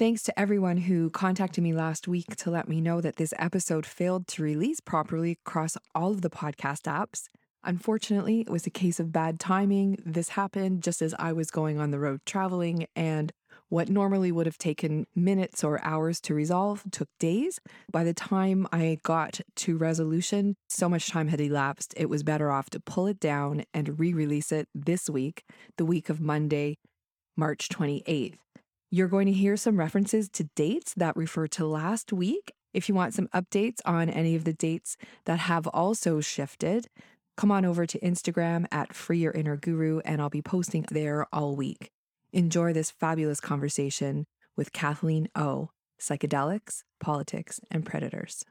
Thanks to everyone who contacted me last week to let me know that this episode failed to release properly across all of the podcast apps. Unfortunately, it was a case of bad timing. This happened just as I was going on the road traveling, and what normally would have taken minutes or hours to resolve took days. By the time I got to resolution, so much time had elapsed, it was better off to pull it down and re release it this week, the week of Monday, March 28th. You're going to hear some references to dates that refer to last week. If you want some updates on any of the dates that have also shifted, come on over to Instagram at Free Your Inner Guru, and I'll be posting there all week. Enjoy this fabulous conversation with Kathleen O, Psychedelics, Politics, and Predators.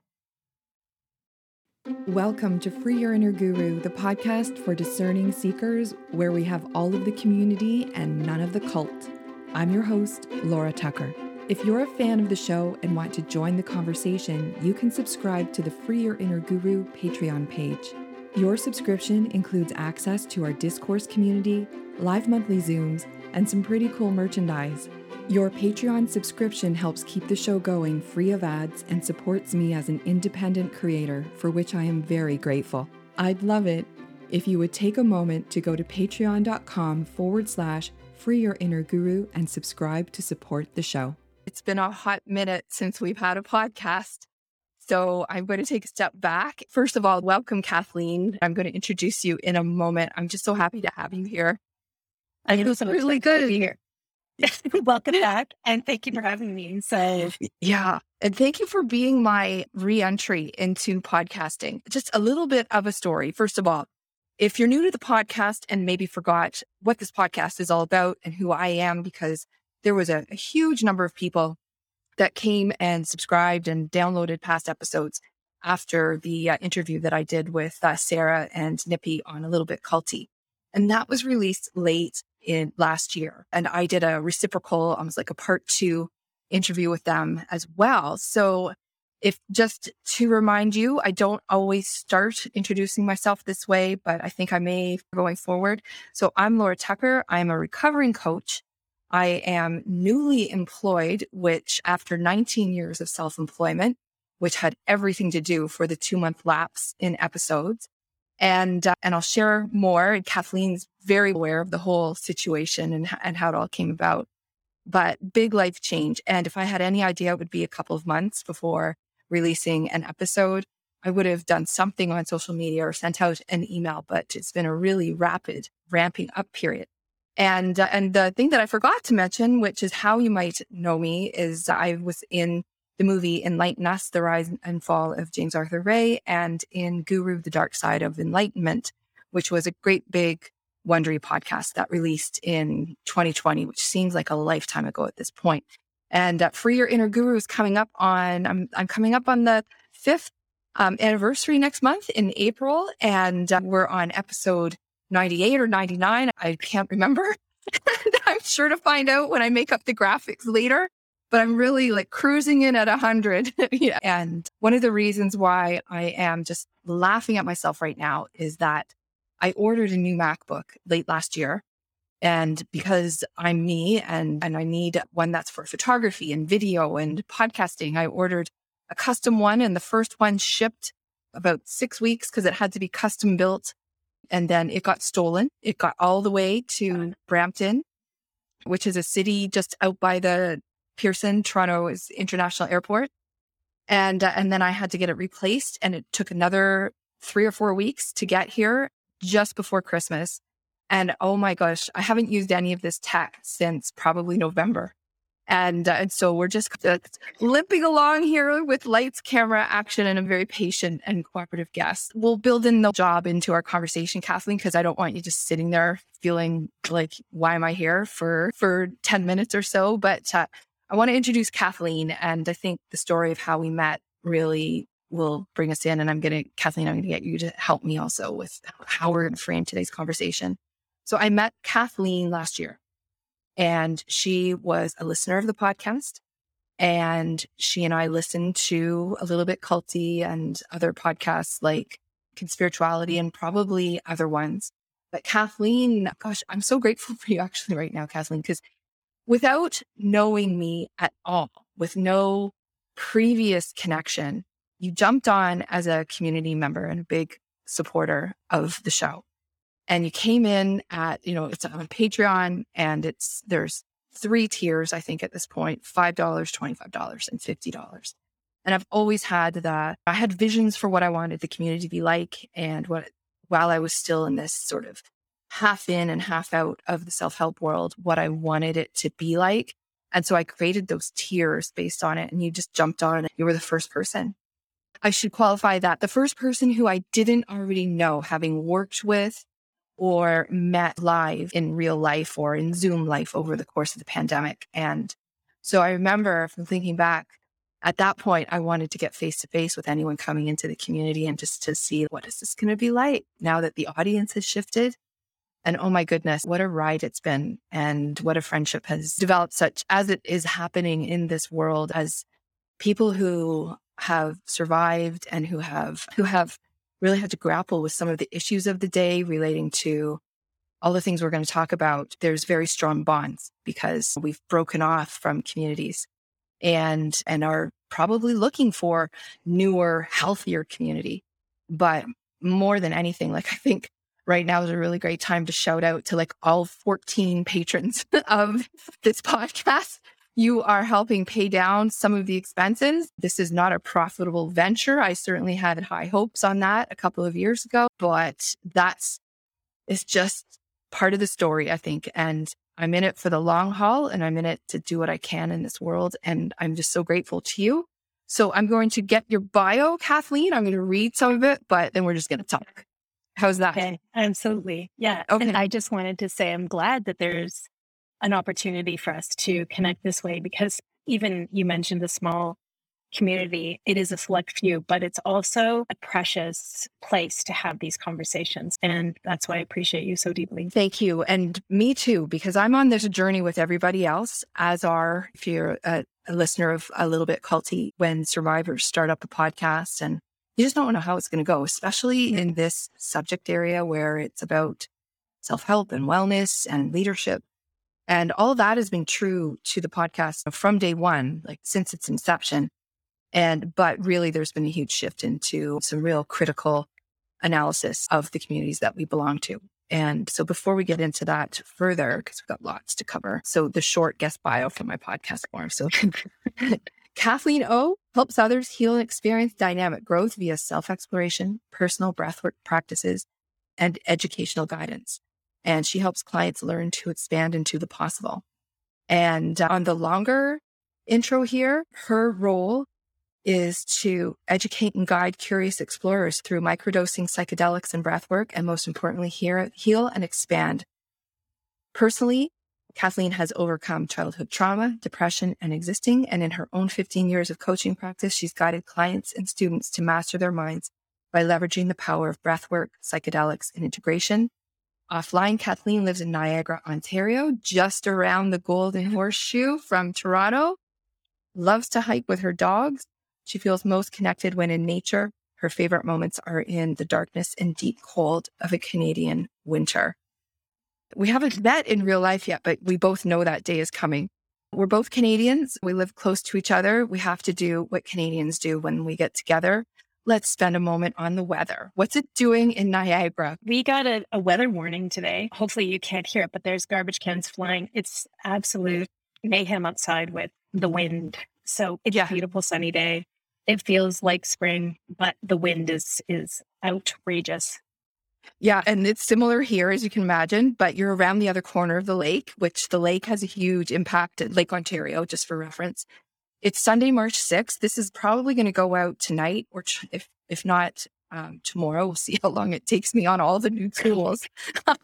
Welcome to Free Your Inner Guru, the podcast for discerning seekers, where we have all of the community and none of the cult. I'm your host, Laura Tucker. If you're a fan of the show and want to join the conversation, you can subscribe to the Free Your Inner Guru Patreon page. Your subscription includes access to our discourse community, live monthly Zooms, and some pretty cool merchandise. Your Patreon subscription helps keep the show going free of ads and supports me as an independent creator, for which I am very grateful. I'd love it if you would take a moment to go to patreon.com forward slash free your inner guru and subscribe to support the show. It's been a hot minute since we've had a podcast. So I'm going to take a step back. First of all, welcome, Kathleen. I'm going to introduce you in a moment. I'm just so happy to have you here. I feel so really good to be here. welcome back. And thank you for having me. So, yeah. And thank you for being my re-entry into podcasting. Just a little bit of a story. First of all, if you're new to the podcast and maybe forgot what this podcast is all about and who I am, because there was a, a huge number of people that came and subscribed and downloaded past episodes after the uh, interview that I did with uh, Sarah and Nippy on a little bit culty. And that was released late in last year. And I did a reciprocal, almost like a part two interview with them as well. So if just to remind you, I don't always start introducing myself this way, but I think I may going forward. So I'm Laura Tucker. I'm a recovering coach. I am newly employed, which after 19 years of self employment, which had everything to do for the two month lapse in episodes. And, uh, and I'll share more. And Kathleen's very aware of the whole situation and, and how it all came about, but big life change. And if I had any idea, it would be a couple of months before releasing an episode, I would have done something on social media or sent out an email, but it's been a really rapid ramping up period. And, uh, and the thing that I forgot to mention, which is how you might know me, is I was in the movie Enlighten Us, The Rise and Fall of James Arthur Ray, and in Guru, The Dark Side of Enlightenment, which was a great big Wondery podcast that released in 2020, which seems like a lifetime ago at this point. And uh, Free Your Inner Guru is coming up on, I'm, I'm coming up on the fifth um, anniversary next month in April. And uh, we're on episode 98 or 99. I can't remember. I'm sure to find out when I make up the graphics later. But I'm really like cruising in at 100. yeah. And one of the reasons why I am just laughing at myself right now is that I ordered a new MacBook late last year and because I'm me and, and I need one that's for photography and video and podcasting, I ordered a custom one and the first one shipped about six weeks because it had to be custom built. And then it got stolen. It got all the way to Brampton, which is a city just out by the Pearson, Toronto's international airport. And, uh, and then I had to get it replaced and it took another three or four weeks to get here just before Christmas. And oh my gosh, I haven't used any of this tech since probably November. And, uh, and so we're just uh, limping along here with lights, camera, action, and a very patient and cooperative guest. We'll build in the job into our conversation, Kathleen, because I don't want you just sitting there feeling like, why am I here for, for 10 minutes or so? But uh, I want to introduce Kathleen. And I think the story of how we met really will bring us in. And I'm going to, Kathleen, I'm going to get you to help me also with how we're going to frame today's conversation. So I met Kathleen last year and she was a listener of the podcast. And she and I listened to a little bit culty and other podcasts like Conspirituality and probably other ones. But Kathleen, gosh, I'm so grateful for you actually right now, Kathleen, because without knowing me at all, with no previous connection, you jumped on as a community member and a big supporter of the show. And you came in at, you know, it's on Patreon and it's, there's three tiers, I think at this point, $5, $25 and $50. And I've always had that. I had visions for what I wanted the community to be like. And what, while I was still in this sort of half in and half out of the self help world, what I wanted it to be like. And so I created those tiers based on it. And you just jumped on it. You were the first person. I should qualify that the first person who I didn't already know, having worked with or met live in real life or in Zoom life over the course of the pandemic. And so I remember from thinking back, at that point, I wanted to get face to face with anyone coming into the community and just to see what is this going to be like now that the audience has shifted. And oh my goodness, what a ride it's been and what a friendship has developed such as it is happening in this world as people who have survived and who have, who have really had to grapple with some of the issues of the day relating to all the things we're going to talk about. There's very strong bonds because we've broken off from communities and, and are probably looking for newer, healthier community. But more than anything, like I think right now is a really great time to shout out to like all 14 patrons of this podcast. You are helping pay down some of the expenses. This is not a profitable venture. I certainly had high hopes on that a couple of years ago, but that's it's just part of the story, I think. And I'm in it for the long haul and I'm in it to do what I can in this world. And I'm just so grateful to you. So I'm going to get your bio, Kathleen. I'm going to read some of it, but then we're just going to talk. How's that? Okay, absolutely. Yeah. Okay. And I just wanted to say I'm glad that there's an opportunity for us to connect this way because even you mentioned the small community, it is a select few, but it's also a precious place to have these conversations. And that's why I appreciate you so deeply. Thank you. And me too, because I'm on this journey with everybody else, as are, if you're a, a listener of a little bit culty, when survivors start up a podcast and you just don't know how it's going to go, especially in this subject area where it's about self help and wellness and leadership. And all that has been true to the podcast from day one, like since its inception. And, but really, there's been a huge shift into some real critical analysis of the communities that we belong to. And so before we get into that further, because we've got lots to cover. So the short guest bio from my podcast form. So Kathleen O helps others heal and experience dynamic growth via self exploration, personal breathwork practices, and educational guidance. And she helps clients learn to expand into the possible. And uh, on the longer intro here, her role is to educate and guide curious explorers through microdosing psychedelics and breathwork, and most importantly, heal and expand. Personally, Kathleen has overcome childhood trauma, depression, and existing. And in her own 15 years of coaching practice, she's guided clients and students to master their minds by leveraging the power of breathwork, psychedelics, and integration. Offline, Kathleen lives in Niagara, Ontario, just around the Golden Horseshoe from Toronto. Loves to hike with her dogs. She feels most connected when in nature. Her favorite moments are in the darkness and deep cold of a Canadian winter. We haven't met in real life yet, but we both know that day is coming. We're both Canadians. We live close to each other. We have to do what Canadians do when we get together. Let's spend a moment on the weather. What's it doing in Niagara? We got a, a weather warning today. Hopefully, you can't hear it, but there's garbage cans flying. It's absolute mayhem outside with the wind. So it's yeah. a beautiful sunny day. It feels like spring, but the wind is is outrageous. Yeah, and it's similar here, as you can imagine, but you're around the other corner of the lake, which the lake has a huge impact at Lake Ontario, just for reference. It's Sunday, March 6th. This is probably going to go out tonight, or if if not um, tomorrow. We'll see how long it takes me on all the new tools.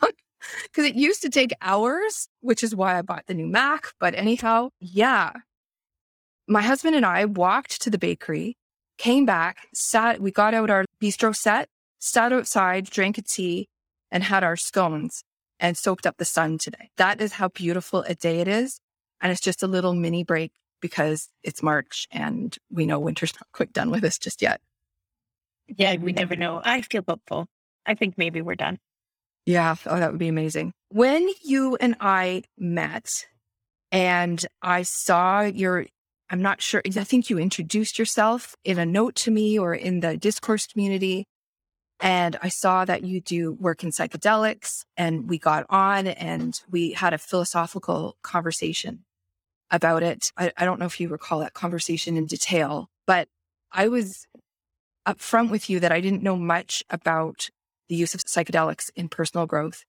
Because it used to take hours, which is why I bought the new Mac. But anyhow, yeah. My husband and I walked to the bakery, came back, sat, we got out our bistro set, sat outside, drank a tea, and had our scones and soaked up the sun today. That is how beautiful a day it is. And it's just a little mini break because it's March and we know winter's not quite done with us just yet. Yeah, we never know. I feel hopeful. I think maybe we're done. Yeah. Oh, that would be amazing. When you and I met, And I saw your, I'm not sure, I think you introduced yourself in a note to me or in the discourse community. And I saw that you do work in psychedelics, and we got on and we had a philosophical conversation about it. I, I don't know if you recall that conversation in detail, but I was upfront with you that I didn't know much about the use of psychedelics in personal growth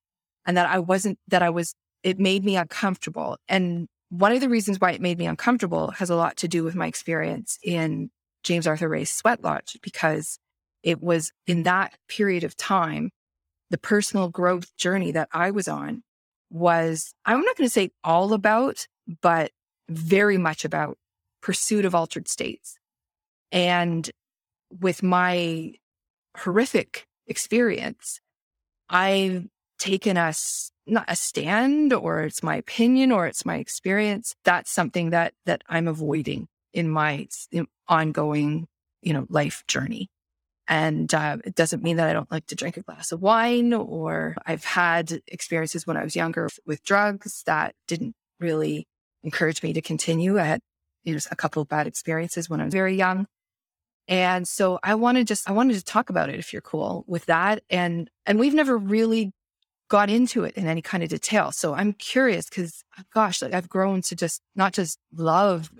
and that I wasn't, that I was, it made me uncomfortable. And one of the reasons why it made me uncomfortable has a lot to do with my experience in James Arthur Ray's Sweat Lodge, because it was in that period of time, the personal growth journey that I was on was, I'm not going to say all about, but very much about pursuit of altered states. And with my horrific experience, I've taken a not a stand or it's my opinion or it's my experience. That's something that that I'm avoiding in my ongoing, you know, life journey. And uh, it doesn't mean that I don't like to drink a glass of wine or I've had experiences when I was younger with drugs that didn't really encourage me to continue. I had you know, a couple of bad experiences when I was very young. And so I wanted just, I wanted to talk about it if you're cool with that. And, and we've never really got into it in any kind of detail. So I'm curious because gosh, like I've grown to just not just love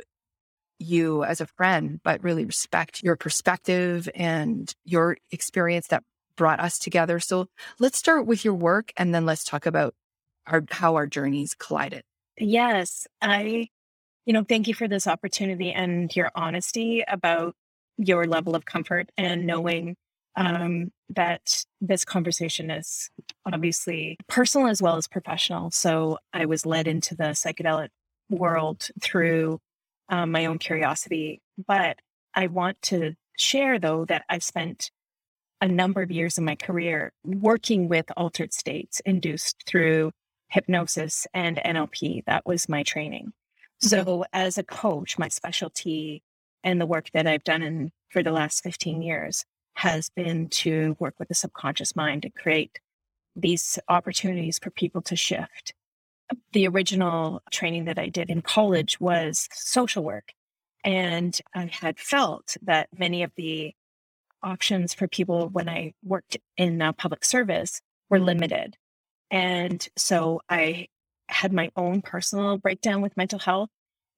you as a friend, but really respect your perspective and your experience that brought us together. So let's start with your work and then let's talk about our, how our journeys collided. Yes. I, you know, thank you for this opportunity and your honesty about your level of comfort and knowing um, that this conversation is obviously personal as well as professional. So I was led into the psychedelic world through um, my own curiosity. But I want to share, though, that I've spent a number of years in my career working with altered states induced through hypnosis and NLP. That was my training. So, as a coach, my specialty and the work that I've done in, for the last 15 years has been to work with the subconscious mind and create these opportunities for people to shift. The original training that I did in college was social work. And I had felt that many of the options for people when I worked in uh, public service were limited. And so I had my own personal breakdown with mental health.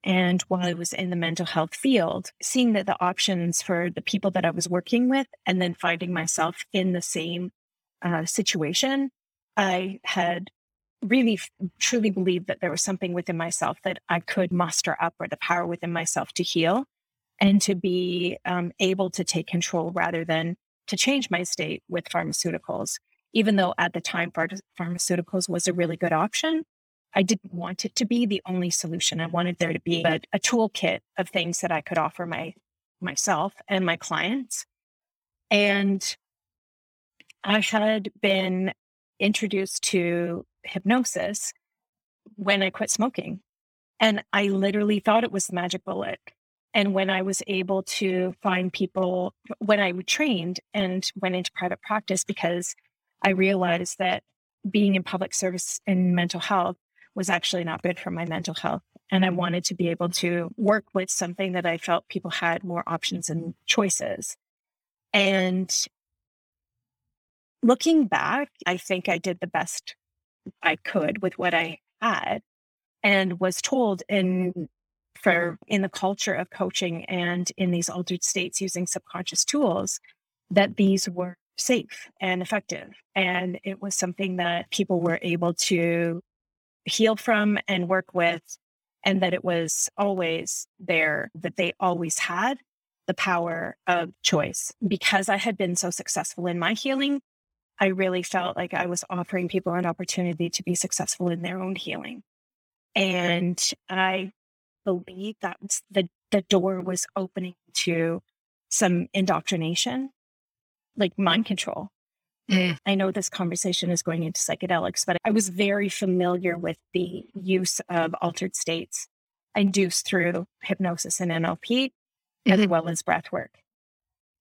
And while I was in the mental health field, seeing that the options for the people that I was working with and then finding myself in the same uh, situation, I had really truly believed that there was something within myself that I could muster up or the power within myself to heal and to be um, able to take control rather than to change my state with pharmaceuticals even though at the time pharmaceuticals was a really good option, I didn't want it to be the only solution. I wanted there to be a, a toolkit of things that I could offer my myself and my clients. And I had been introduced to hypnosis when I quit smoking. And I literally thought it was the magic bullet. And when I was able to find people, when I trained and went into private practice, because I realized that being in public service in mental health was actually not good for my mental health. And I mm-hmm. wanted to be able to work with something that I felt people had more options and choices. And looking back, I think I did the best I could with what I had and was told in for in the culture of coaching and in these altered states using subconscious tools that these were safe and effective. And it was something that people were able to heal from and work with, and that it was always there, that they always had the power of choice. Because I had been so successful in my healing, I really felt like I was offering people an opportunity to be successful in their own healing. And I believe that the, the door was opening to some indoctrination like mind control. Mm. I know this conversation is going into psychedelics, but I was very familiar with the use of altered states induced through hypnosis and NLP, mm-hmm. as well as breath work.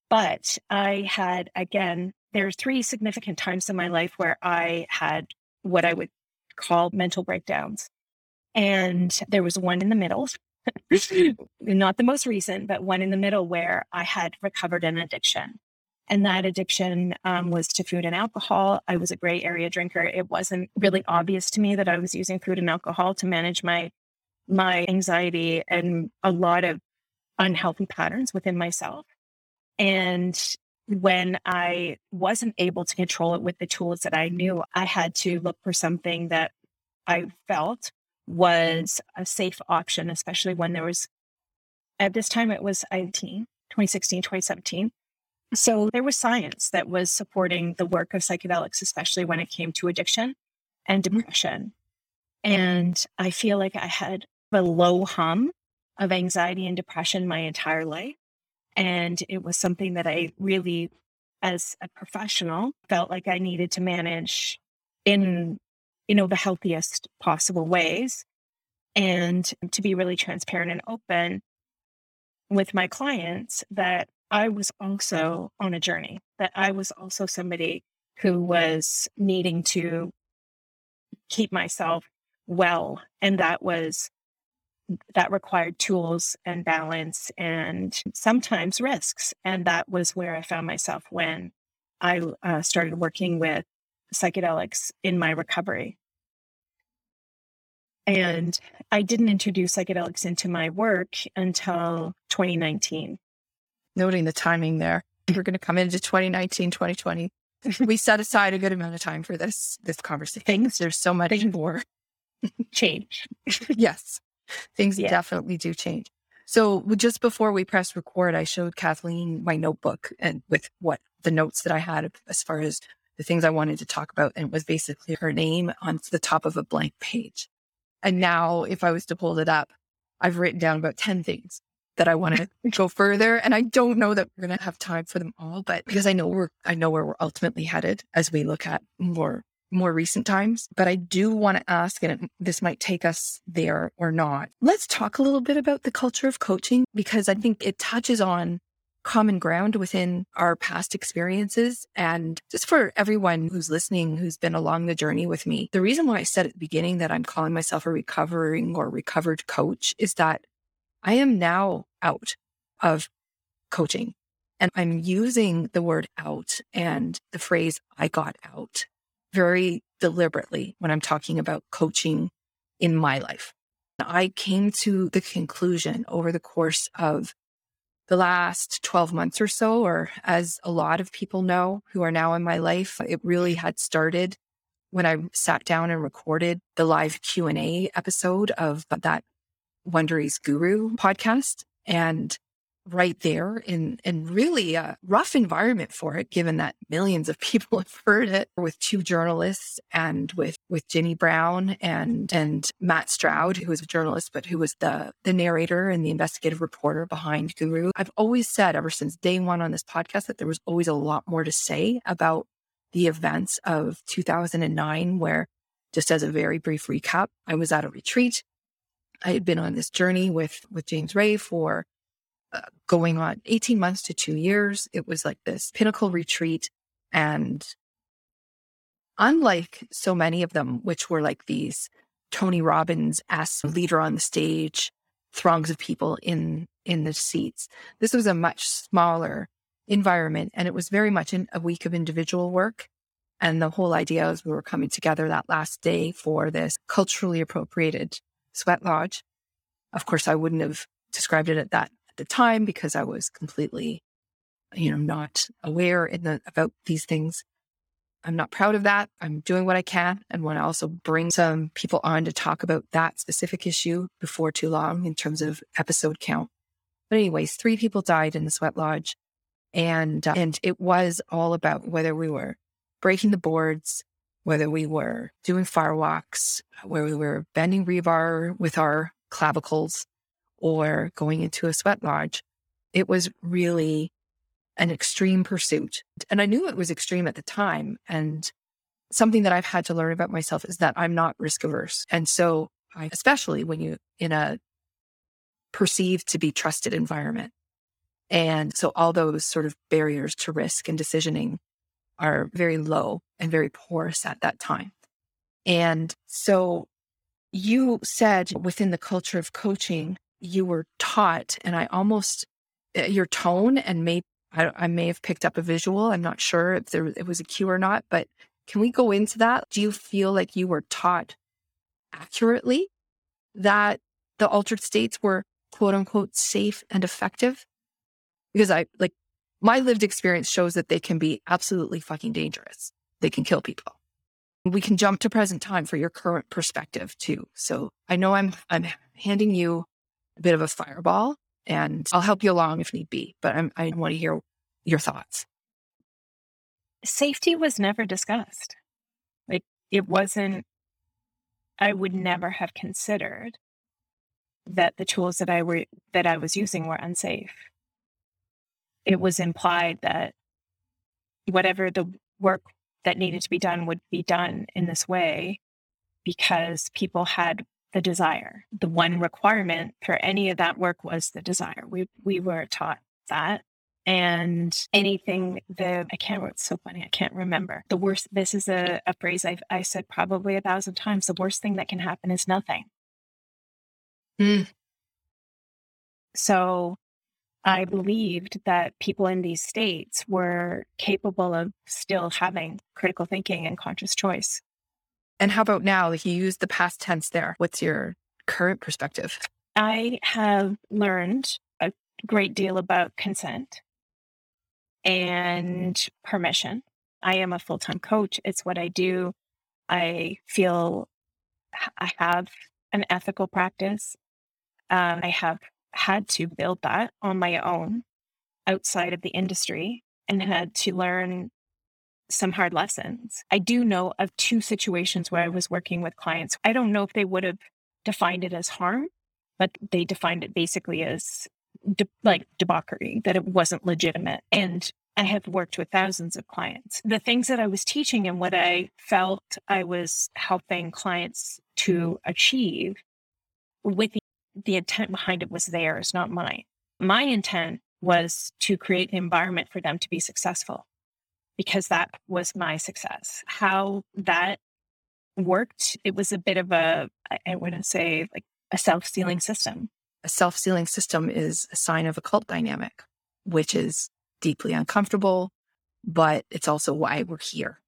But I had, again, there are three significant times in my life where I had what I would call mental breakdowns. And there was one in the middle, not the most recent, but one in the middle where I had recovered an addiction. And that addiction um, was to food and alcohol. I was a gray area drinker. It wasn't really obvious to me that I was using food and alcohol to manage my my anxiety and a lot of unhealthy patterns within myself. And when I wasn't able to control it with the tools that I knew, I had to look for something that I felt was a safe option, especially when there was, at this time, it was 19, 2016, 2017. So there was science that was supporting the work of psychedelics, especially when it came to addiction and mm-hmm. depression. And I feel like I had a low hum of anxiety and depression my entire life. And it was something that I really, as a professional, felt like I needed to manage in, you know, the healthiest possible ways. And to be really transparent and open with my clients that I was also on a journey, that I was also somebody who was needing to keep myself well. And that was that required tools and balance and sometimes risks. And that was where I found myself when I uh, started working with psychedelics in my recovery. And I didn't introduce psychedelics into my work until 2019. Noting the timing there. We're going to come into 2019, 2020. we set aside a good amount of time for this this conversation. There's so much more change. yes things yeah. definitely do change. So just before we press record, I showed Kathleen my notebook and with what the notes that I had as far as the things I wanted to talk about. And it was basically her name on the top of a blank page. And now if I was to pull it up, I've written down about 10 things that I want to go further. And I don't know that we're going to have time for them all, but because I know we're, I know where we're ultimately headed as we look at more more recent times, but I do want to ask, and this might take us there or not. Let's talk a little bit about the culture of coaching because I think it touches on common ground within our past experiences. And just for everyone who's listening, who's been along the journey with me, the reason why I said at the beginning that I'm calling myself a recovering or recovered coach is that I am now out of coaching. And I'm using the word out and the phrase I got out very deliberately when I'm talking about coaching in my life. I came to the conclusion over the course of the last 12 months or so, or as a lot of people know who are now in my life, it really had started when I sat down and recorded the live Q&A episode of that Wondery's Guru podcast. And right there in in really a rough environment for it given that millions of people have heard it with two journalists and with with Ginny Brown and and Matt Stroud who was a journalist but who was the the narrator and the investigative reporter behind Guru I've always said ever since day 1 on this podcast that there was always a lot more to say about the events of 2009 where just as a very brief recap I was at a retreat I had been on this journey with with James Ray for uh, going on 18 months to two years. It was like this pinnacle retreat. And unlike so many of them, which were like these Tony Robbins as mm-hmm. leader on the stage, throngs of people in in the seats. This was a much smaller environment, and it was very much in a week of individual work. And the whole idea was we were coming together that last day for this culturally appropriated sweat lodge. Of course, I wouldn't have described it at that at the time because I was completely, you know, not aware in the, about these things. I'm not proud of that. I'm doing what I can and want to also bring some people on to talk about that specific issue before too long in terms of episode count. But anyways, three people died in the sweat lodge and uh, and it was all about whether we were breaking the boards, whether we were doing fire walks, uh, where we were bending rebar with our clavicles, or going into a sweat lodge. It was really an extreme pursuit. And I knew it was extreme at the time. And something that I've had to learn about myself is that I'm not risk averse. And so I, especially when you in a perceived to be trusted environment. And so all those sort of barriers to risk and decisioning are very low and very porous at that time. And so you said within the culture of coaching, you were taught, and I almost, eh, your tone and may, I, I may have picked up a visual. I'm not sure if there it was a cue or not, but can we go into that? Do you feel like you were taught accurately that the altered states were quote unquote safe and effective? Because I like my lived experience shows that they can be absolutely fucking dangerous. They can kill people. We can jump to present time for your current perspective too. So I know I'm I'm handing you a bit of a fireball and I'll help you along if need be, but I'm, I want to hear your thoughts. Safety was never discussed. Like it wasn't I would never have considered that the tools that I were that I was using were unsafe. It was implied that whatever the work that needed to be done would be done in this way because people had the desire. The one requirement for any of that work was the desire. We we were taught that. And anything that I can't, it's so funny, I can't remember. The worst, this is a, a phrase I've I said probably a thousand times. The worst thing that can happen is nothing. Mm. So I believed that people in these states were capable of still having critical thinking and conscious choice. And how about now? Like you use the past tense there. What's your current perspective? I have learned a great deal about consent and permission. I am a full time coach. It's what I do. I feel I have an ethical practice. Um, I have had to build that on my own outside of the industry and had to learn some hard lessons. I do know of two situations where I was working with clients. I don't know if they would have defined it as harm, but they defined it basically as de- like debauchery, that it wasn't legitimate. And I have worked with thousands of clients. The things that I was teaching and what I felt I was helping clients to achieve with the intent behind it was theirs, not mine. My intent was to create an environment for them to be successful because that was my success. How that worked, it was a bit of a, I wouldn't say like a self sealing system. A self sealing system is a sign of a cult dynamic, which is deeply uncomfortable, but it's also why we're here.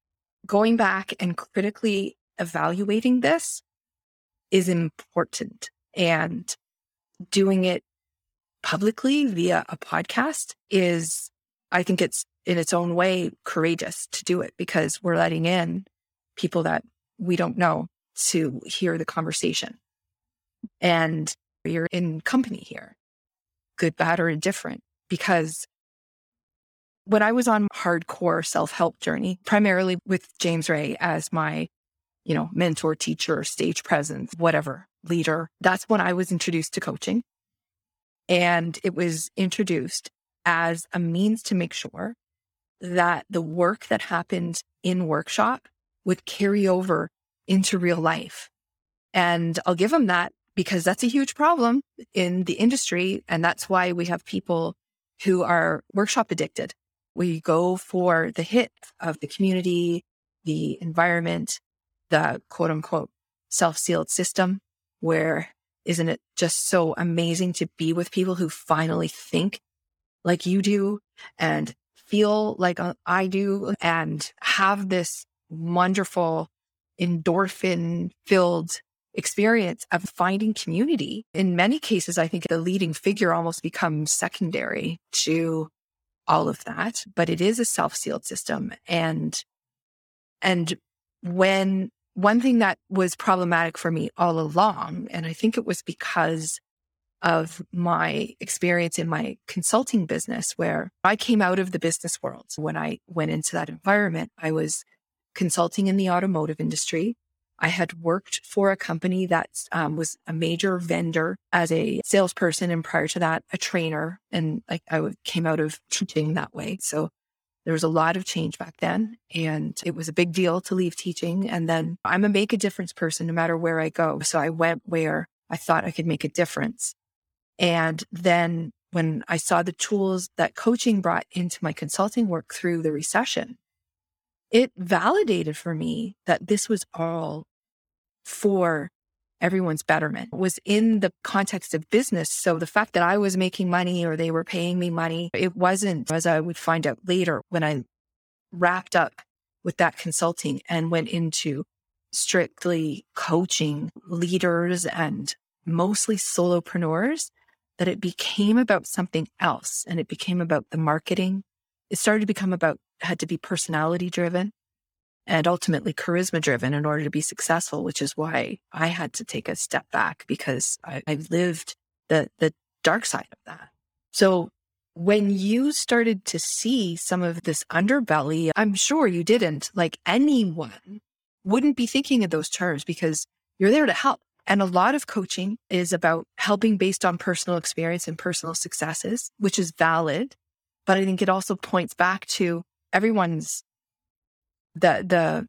Going back and critically evaluating this is important and doing it publicly via a podcast is, I think it's in its own way courageous to do it because we're letting in people that we don't know to hear the conversation. And you're in company here, good, bad, or indifferent, because when I was on hardcore self help journey, primarily with James Ray as my, you know, mentor, teacher, stage presence, whatever, leader. That's when I was introduced to coaching. And it was introduced as a means to make sure that the work that happened in workshop would carry over into real life. And I'll give them that because that's a huge problem in the industry. And that's why we have people who are workshop addicted. We go for the hit of the community, the environment, the quote unquote self sealed system where isn't it just so amazing to be with people who finally think like you do and feel like uh, I do and have this wonderful endorphin filled experience of finding community. In many cases, I think the leading figure almost becomes secondary to all of that, but it is a self sealed system. And, and when one thing that was problematic for me all along, and I think it was because of my experience in my consulting business, where I came out of the business world. When I went into that environment, I was consulting in the automotive industry. I had worked for a company that um, was a major vendor as a salesperson, and prior to that, a trainer. And like I came out of teaching that way. So there was a lot of change back then, and it was a big deal to leave teaching. And then I'm a make a difference person no matter where I go. So I went where I thought I could make a difference. And then when I saw the tools that coaching brought into my consulting work through the recession, it validated for me that this was all for everyone's betterment was in the context of business. So the fact that I was making money or they were paying me money, it wasn't, as I would find out later when I wrapped up with that consulting and went into strictly coaching leaders and mostly solopreneurs, that it became about something else and it became about the marketing. It started to become about, had to be personality driven and ultimately charisma driven in order to be successful, which is why I had to take a step back because I, I lived the, the dark side of that. So when you started to see some of this underbelly, I'm sure you didn't like anyone wouldn't be thinking of those terms because you're there to help. And a lot of coaching is about helping based on personal experience and personal successes, which is valid. But I think it also points back to everyone's the the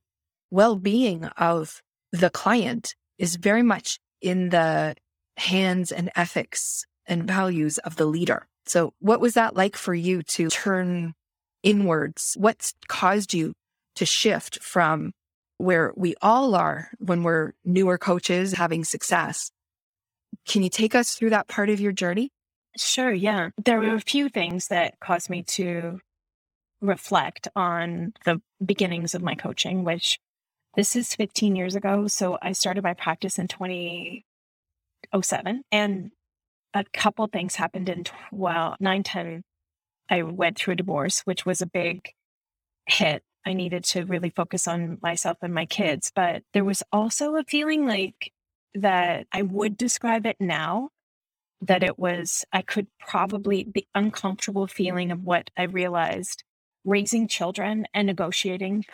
well-being of the client is very much in the hands and ethics and values of the leader. So what was that like for you to turn inwards? What's caused you to shift from where we all are when we're newer coaches having success? Can you take us through that part of your journey? Sure. Yeah. There were a few things that caused me to reflect on the beginnings of my coaching, which this is 15 years ago. So I started my practice in 2007 and a couple things happened in well, 9, 10. I went through a divorce, which was a big hit. I needed to really focus on myself and my kids. But there was also a feeling like that I would describe it now that it was, I could probably, the uncomfortable feeling of what I realized raising children and negotiating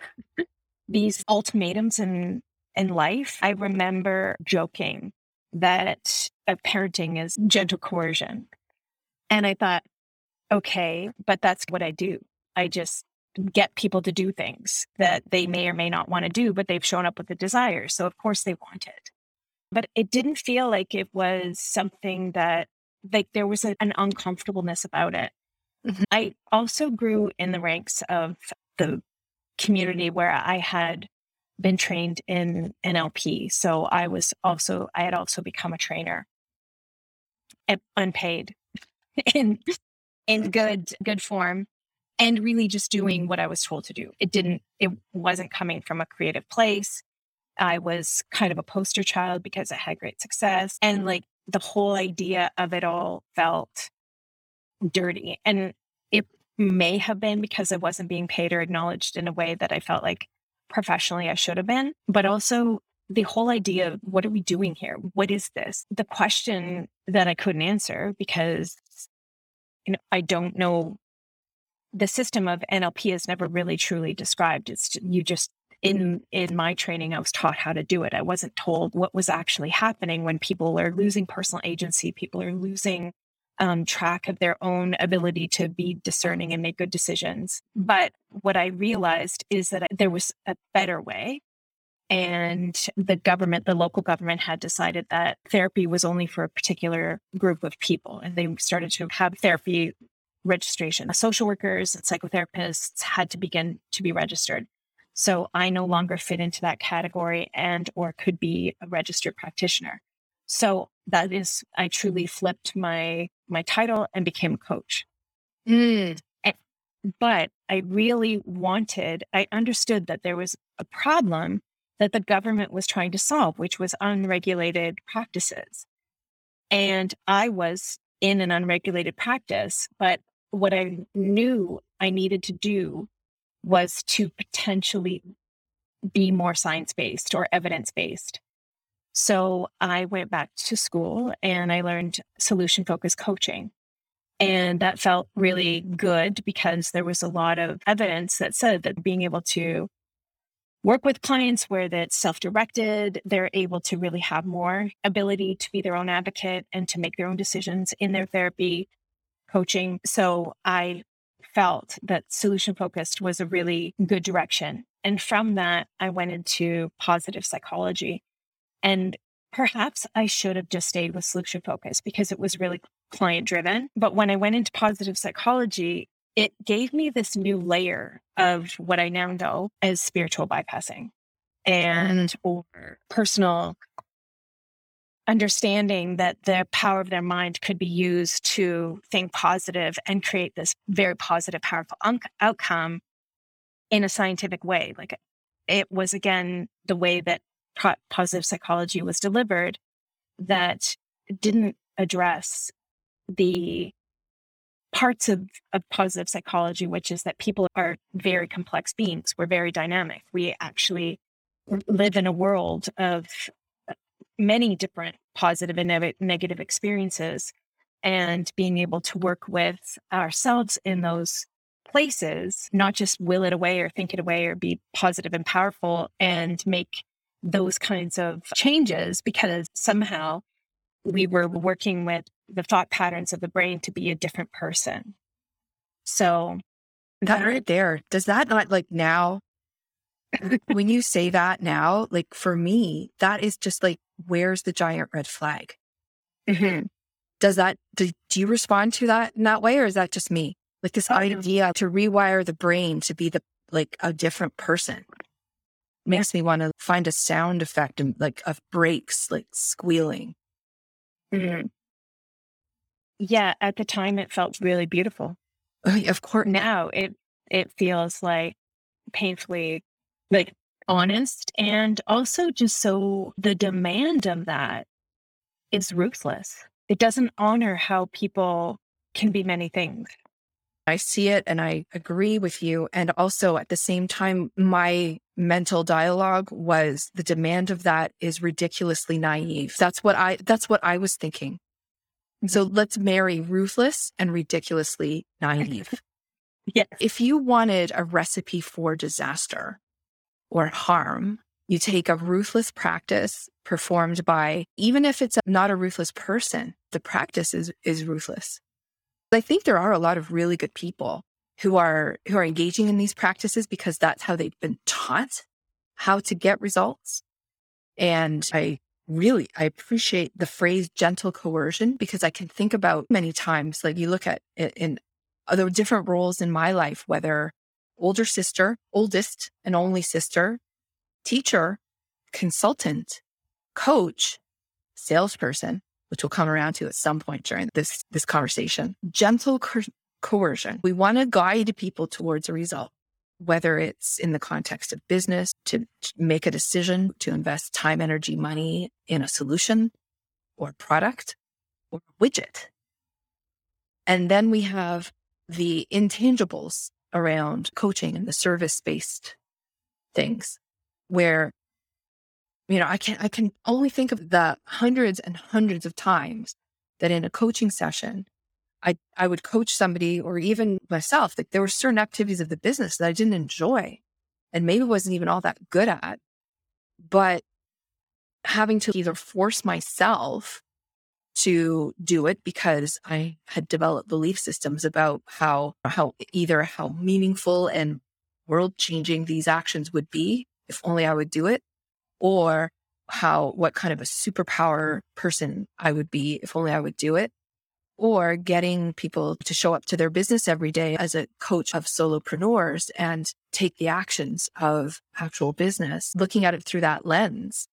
these ultimatums in in life, I remember joking that parenting is gentle coercion. And I thought, okay, but that's what I do. I just get people to do things that they may or may not want to do, but they've shown up with a desire. So of course they want it. But it didn't feel like it was something that like there was a, an uncomfortableness about it. Mm-hmm. I also grew in the ranks of the community where I had been trained in NLP. So I was also, I had also become a trainer unpaid in, in good, good form and really just doing what I was told to do. It didn't, it wasn't coming from a creative place. I was kind of a poster child because I had great success and like the whole idea of it all felt dirty. And it may have been because I wasn't being paid or acknowledged in a way that I felt like professionally I should have been, but also the whole idea of what are we doing here? What is this? The question that I couldn't answer because you know, I don't know the system of NLP is never really truly described. It's you just in in my training I was taught how to do it. I wasn't told what was actually happening when people are losing personal agency, people are losing um, track of their own ability to be discerning and make good decisions. But what I realized is that there was a better way. And the government, the local government had decided that therapy was only for a particular group of people. And they started to have therapy registration. Social workers and psychotherapists had to begin to be registered. So I no longer fit into that category and or could be a registered practitioner. So that is, I truly flipped my my title and became a coach. Mm. And, but I really wanted, I understood that there was a problem that the government was trying to solve, which was unregulated practices. And I was in an unregulated practice, but what I knew I needed to do was to potentially be more science based or evidence based. So I went back to school and I learned solution focused coaching. And that felt really good because there was a lot of evidence that said that being able to work with clients where that's self directed, they're able to really have more ability to be their own advocate and to make their own decisions in their therapy coaching. So I felt that solution focused was a really good direction. And from that, I went into positive psychology and perhaps I should have just stayed with solution focus because it was really client driven. But when I went into positive psychology, it gave me this new layer of what I now know as spiritual bypassing and mm. or personal understanding that the power of their mind could be used to think positive and create this very positive, powerful un- outcome in a scientific way. Like it was again the way that positive psychology was delivered that didn't address the parts of, of positive psychology, which is that people are very complex beings. We're very dynamic. We actually live in a world of uh, many different positive and ne- negative experiences. And being able to work with ourselves in those places, not just will it away or think it away or be positive and powerful and make those kinds of changes because somehow we were working with the thought patterns of the brain to be a different person. So that right there, does that not like now, when you say that now, like for me, that is just like, where's the giant red flag? Mm-hmm. Does that, do, do, you respond to that in that way? Or is that just me? Like this oh, idea to rewire the brain to be the, like a different person makes me want to find a sound effect and like of brakes, like squealing. Mm-hmm. Yeah, at the time it felt really beautiful. Oh, of course. Now it it feels like painfully like honest and also just so the demand of that is ruthless. It doesn't honor how people can be many things. I see it and I agree with you. And also at the same time, my mental dialogue was the demand of that is ridiculously naive. That's what I, that's what I was thinking. So mm-hmm. let's marry ruthless and ridiculously naive. yes. If you wanted a recipe for disaster or harm, you take a ruthless practice performed by, even if it's not a ruthless person, the practice is, is ruthless. I think there are a lot of really good people who are who are engaging in these practices because that's how they've been taught how to get results. And I really I appreciate the phrase gentle coercion because I can think about many times like you look at it in other different roles in my life whether older sister, oldest and only sister, teacher, consultant, coach, salesperson, which we'll come around to at some point during this, this conversation. Gentle co- coercion. We want to guide people towards a result, whether it's in the context of business, to, make a decision to invest time, energy, money in a solution or product or widget. And then we have the intangibles around coaching and the service based things where you know, I can I can only think of the hundreds and hundreds of times that in a coaching session, I I would coach somebody or even myself, like there were certain activities of the business that I didn't enjoy and maybe wasn't even all that good at. But having to either force myself to do it because I had developed belief systems about how how either how meaningful and world changing these actions would be if only I would do it or how, what kind of a superpower person I would be if only I would do it, or getting people to show up to their business every day as a coach of solopreneurs and take the actions of actual business, looking at it through that lens.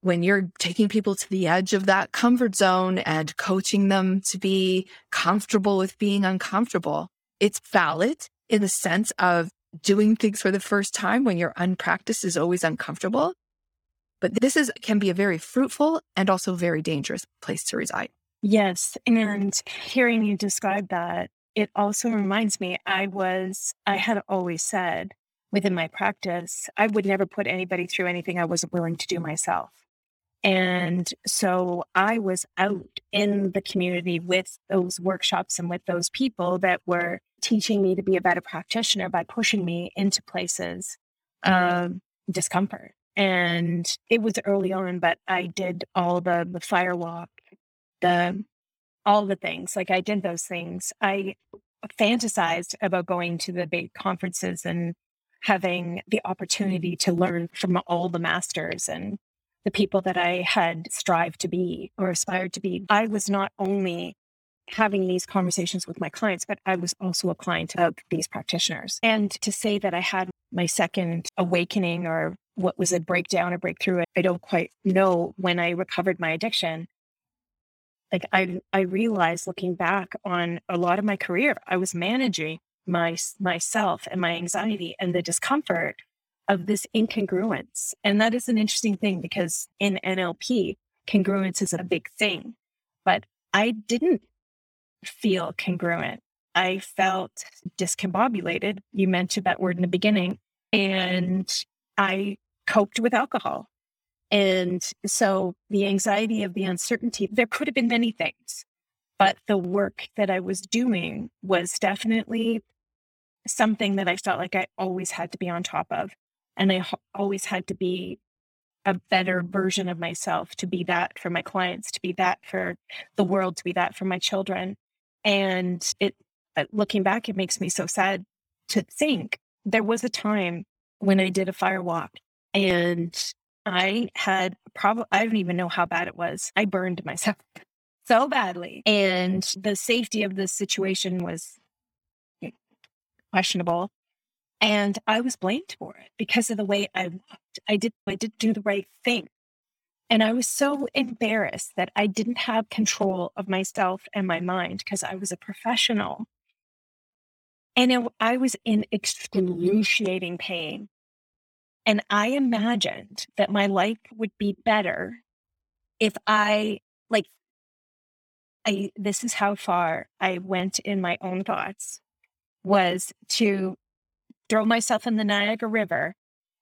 When you're taking people to the edge of that comfort zone and coaching them to be comfortable with being uncomfortable, it's valid in the sense of doing things for the first time when you're unpracticed is always uncomfortable. But this is can be a very fruitful and also very dangerous place to reside. Yes. Mm-hmm. And hearing you describe that, it also reminds me I was, I had always said within my practice, I would never put anybody through anything I wasn't willing to do myself. And so I was out in the community with those workshops and with those people that were teaching me to be a better practitioner by pushing me into places of discomfort. And it was early on, but I did all the the fire walk, the all the things. Like I did those things. I fantasized about going to the big conferences and having the opportunity mm-hmm. to learn from all the masters and the people that I had strived to be or aspired to be. I was not only having these conversations with my clients, but I was also a client of these practitioners. And to say that I had my second awakening or what was a breakdown or breakthrough, I don't quite know when I recovered my addiction. Like I, I realized looking back on a lot of my career, I was managing my myself and my anxiety and the discomfort of this incongruence. And that is an interesting thing because in NLP, congruence is a big thing. But I didn't feel congruent. I felt discombobulated. You mentioned that word in the beginning. And I coped with alcohol. And so the anxiety of the uncertainty, there could have been many things, but the work that I was doing was definitely something that I felt like I always had to be on top of. And I always had to be a better version of myself, to be that for my clients, to be that for the world, to be that for my children. And it, uh, looking back, it makes me so sad to think there was a time when I did a fire walk and I had probably, I don't even know how bad it was. I burned myself so badly. And the safety of the situation was questionable. And I was blamed for it because of the way I walked. I did I didn't do the right thing. And I was so embarrassed that I didn't have control of myself and my mind because I was a professional. And it, I was in excruciating pain. And I imagined that my life would be better if I, like, I, this is how far I went in my own thoughts was to throw myself in the Niagara River,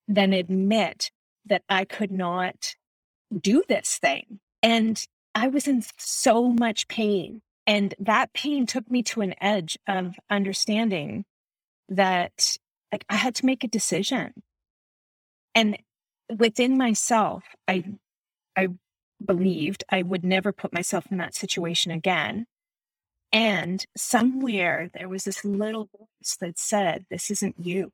then admit that I could not do this thing. And I was in so much pain. And that pain took me to an edge of understanding that like I had to make a decision. And within myself, I I believed I would never put myself in that situation again. And somewhere there was this little voice that said, This isn't you.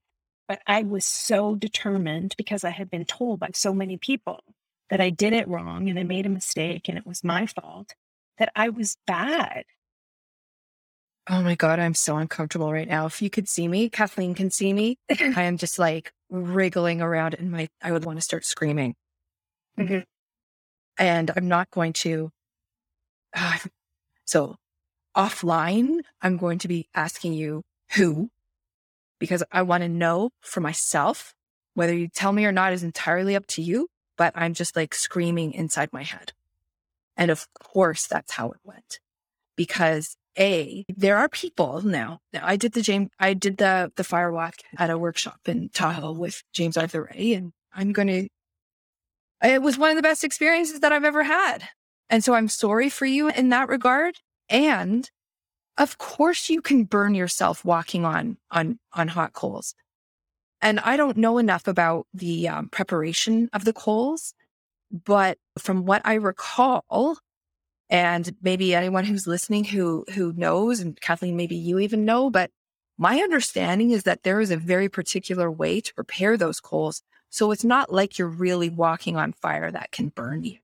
But I was so determined because I had been told by so many people that I did it wrong and I made a mistake and it was my fault that I was bad. Oh my God, I'm so uncomfortable right now. If you could see me, Kathleen can see me. I am just like wriggling around and my, I would want to start screaming. Mm-hmm. And I'm not going to. Uh, so offline, I'm going to be asking you who, because I want to know for myself. Whether you tell me or not is entirely up to you, but I'm just like screaming inside my head. And of course, that's how it went. Because A, there are people now. I did the James, I did the, the fire walk at a workshop in Tahoe with James Arthur Ray, and I'm going to, it was one of the best experiences that I've ever had. And so I'm sorry for you in that regard. And of course you can burn yourself walking on, on, on hot coals. And I don't know enough about the um, preparation of the coals, but from what I recall, and maybe anyone who's listening who who knows, and Kathleen, maybe you even know, but my understanding is that there is a very particular way to prepare those coals. So it's not like you're really walking on fire that can burn you,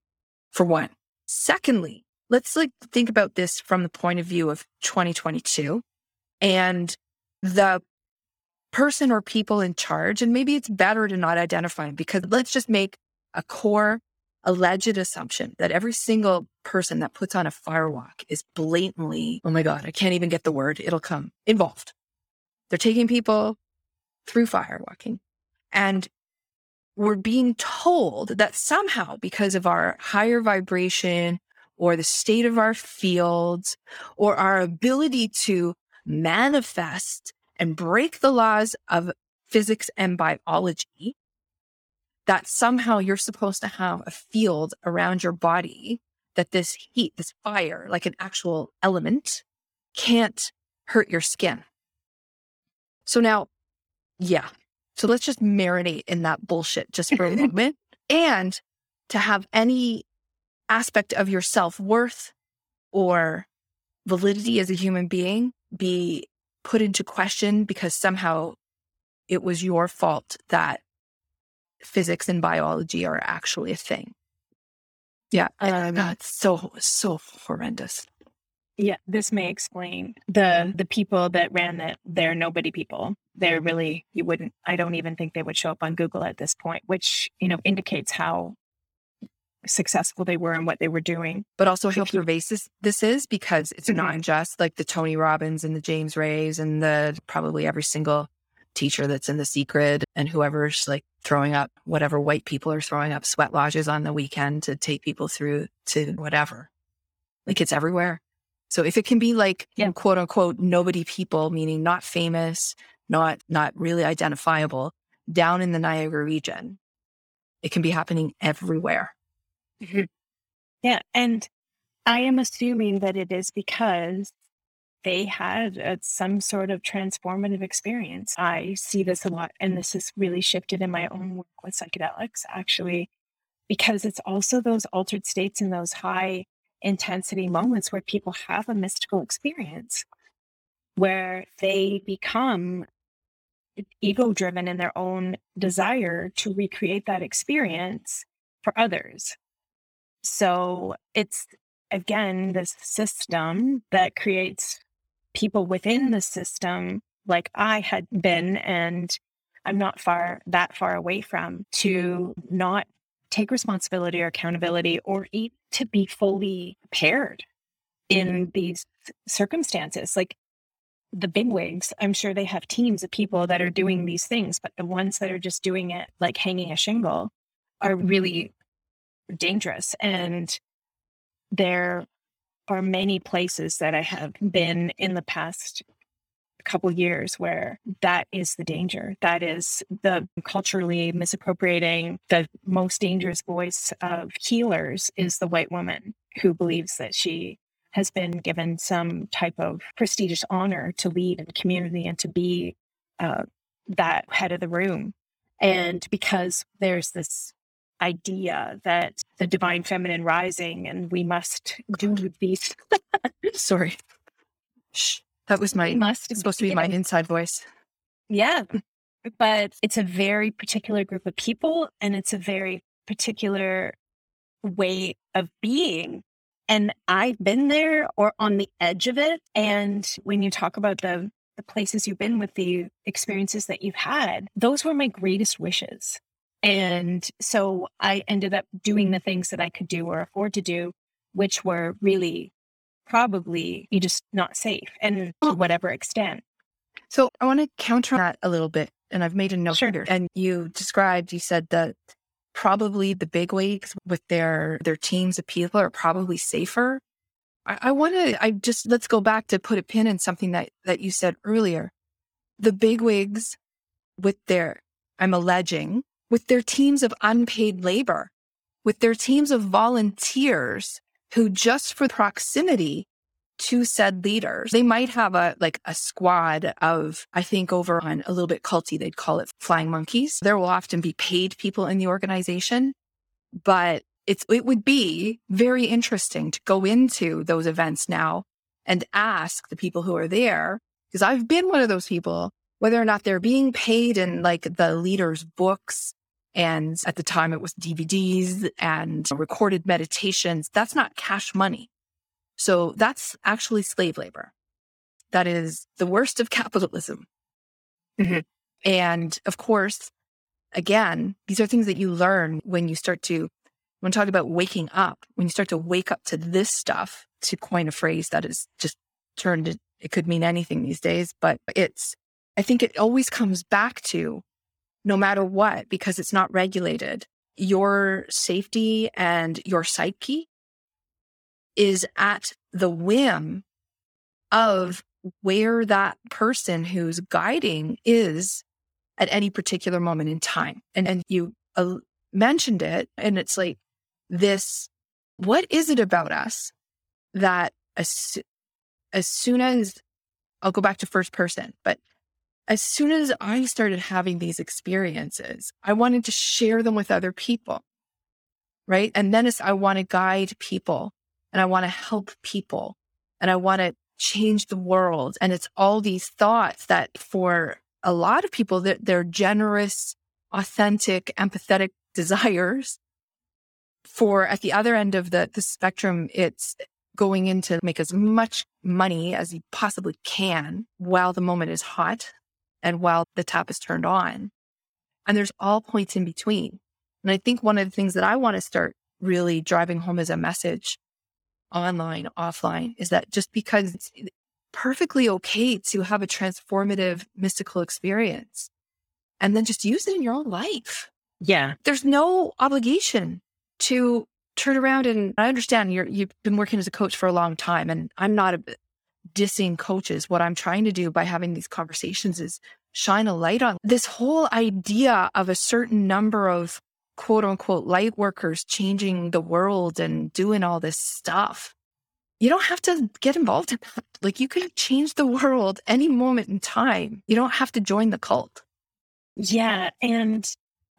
for one. Secondly, let's like think about this from the point of view of 2022 and the person or people in charge. And maybe it's better to not identify them because let's just make a core alleged assumption that every single person that puts on a firewalk is blatantly, oh my God, I can't even get the word, it'll come involved. They're taking people through firewalking. And we're being told that somehow, because of our higher vibration or the state of our fields or our ability to manifest and break the laws of physics and biology, that somehow you're supposed to have a field around your body that this heat, this fire, like an actual element, can't hurt your skin. So now, yeah. So let's just marinate in that bullshit just for a moment. And to have any aspect of your self worth or validity as a human being be put into question because somehow it was your fault that physics and biology are actually a thing. Yeah, um, God, it's so so horrendous. Yeah, this may explain the the people that ran that they're nobody people. They're really you wouldn't I don't even think they would show up on Google at this point, which, you know, indicates how successful they were and what they were doing. But also how pervasive this is because it's mm-hmm. not just like the Tony Robbins and the James Rays and the probably every single teacher that's in the secret and whoever's like throwing up whatever white people are throwing up sweat lodges on the weekend to take people through to whatever. Like it's everywhere. So if it can be like yeah. quote unquote nobody people, meaning not famous, not not really identifiable, down in the Niagara region, it can be happening everywhere. Mm-hmm. Yeah. And I am assuming that it is because they had a, some sort of transformative experience. I see this a lot, and this has really shifted in my own work with psychedelics, actually, because it's also those altered states and those high intensity moments where people have a mystical experience where they become ego driven in their own desire to recreate that experience for others. So it's again this system that creates people within the system, like I had been, and I'm not far that far away from, to not take responsibility or accountability or even to be fully prepared mm-hmm. in these circumstances. Like the big wigs, I'm sure they have teams of people that are doing these things, but the ones that are just doing it like hanging a shingle are mm-hmm. really dangerous. And there are many places that I have been in the past couple years where that is the danger. That is the culturally misappropriating, the most dangerous voice of healers is the white woman who believes that she has been given some type of prestigious honor to lead in the community and to be uh, that head of the room. And because there's this idea that the divine feminine rising and we must do these. Sorry. Shh. That was my must supposed to be my inside voice. Yeah. But it's a very particular group of people and it's a very particular way of being. And I've been there or on the edge of it. And when you talk about the the places you've been with the experiences that you've had, those were my greatest wishes. And so I ended up doing the things that I could do or afford to do, which were really probably you just not safe and to oh. whatever extent. So I want to counter that a little bit. And I've made a note sure. here. And you described, you said that probably the big wigs with their their teams of people are probably safer. I, I want to I just let's go back to put a pin in something that that you said earlier. The big wigs with their I'm alleging with their teams of unpaid labor, with their teams of volunteers who just for proximity to said leaders, they might have a like a squad of, I think over on a little bit culty, they'd call it flying monkeys. There will often be paid people in the organization, but it's it would be very interesting to go into those events now and ask the people who are there because I've been one of those people whether or not they're being paid in like the leaders' books. And at the time it was DVDs and recorded meditations. That's not cash money. So that's actually slave labor. That is the worst of capitalism. Mm-hmm. And of course, again, these are things that you learn when you start to, when talk about waking up, when you start to wake up to this stuff, to coin a phrase that is just turned, it could mean anything these days, but it's I think it always comes back to no matter what, because it's not regulated, your safety and your psyche is at the whim of where that person who's guiding is at any particular moment in time. And, and you uh, mentioned it, and it's like this what is it about us that as, as soon as I'll go back to first person, but as soon as I started having these experiences, I wanted to share them with other people. Right. And then I want to guide people and I want to help people and I want to change the world. And it's all these thoughts that for a lot of people, that they're generous, authentic, empathetic desires. For at the other end of the, the spectrum, it's going in to make as much money as you possibly can while the moment is hot and while the tap is turned on. And there's all points in between. And I think one of the things that I want to start really driving home as a message online, offline, is that just because it's perfectly okay to have a transformative mystical experience and then just use it in your own life. Yeah. There's no obligation to turn around and I understand you're, you've been working as a coach for a long time and I'm not a, dissing coaches. What I'm trying to do by having these conversations is shine a light on this whole idea of a certain number of quote unquote light workers changing the world and doing all this stuff. You don't have to get involved in that. Like you can change the world any moment in time. You don't have to join the cult. Yeah. And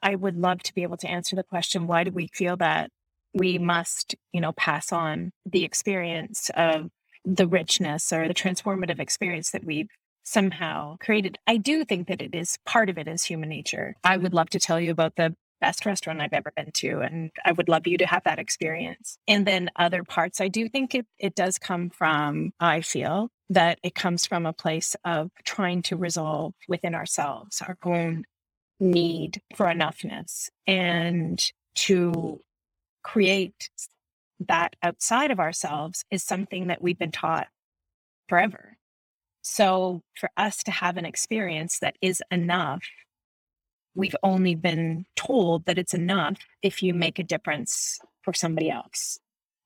I would love to be able to answer the question why do we feel that we must, you know, pass on the experience of the richness or the transformative experience that we've somehow created. I do think that it is part of it is human nature. I would love to tell you about the best restaurant I've ever been to. And I would love you to have that experience. And then other parts, I do think it, it does come from, I feel that it comes from a place of trying to resolve within ourselves our own need for enoughness and to create that outside of ourselves is something that we've been taught forever. So for us to have an experience that is enough we've only been told that it's enough if you make a difference for somebody else,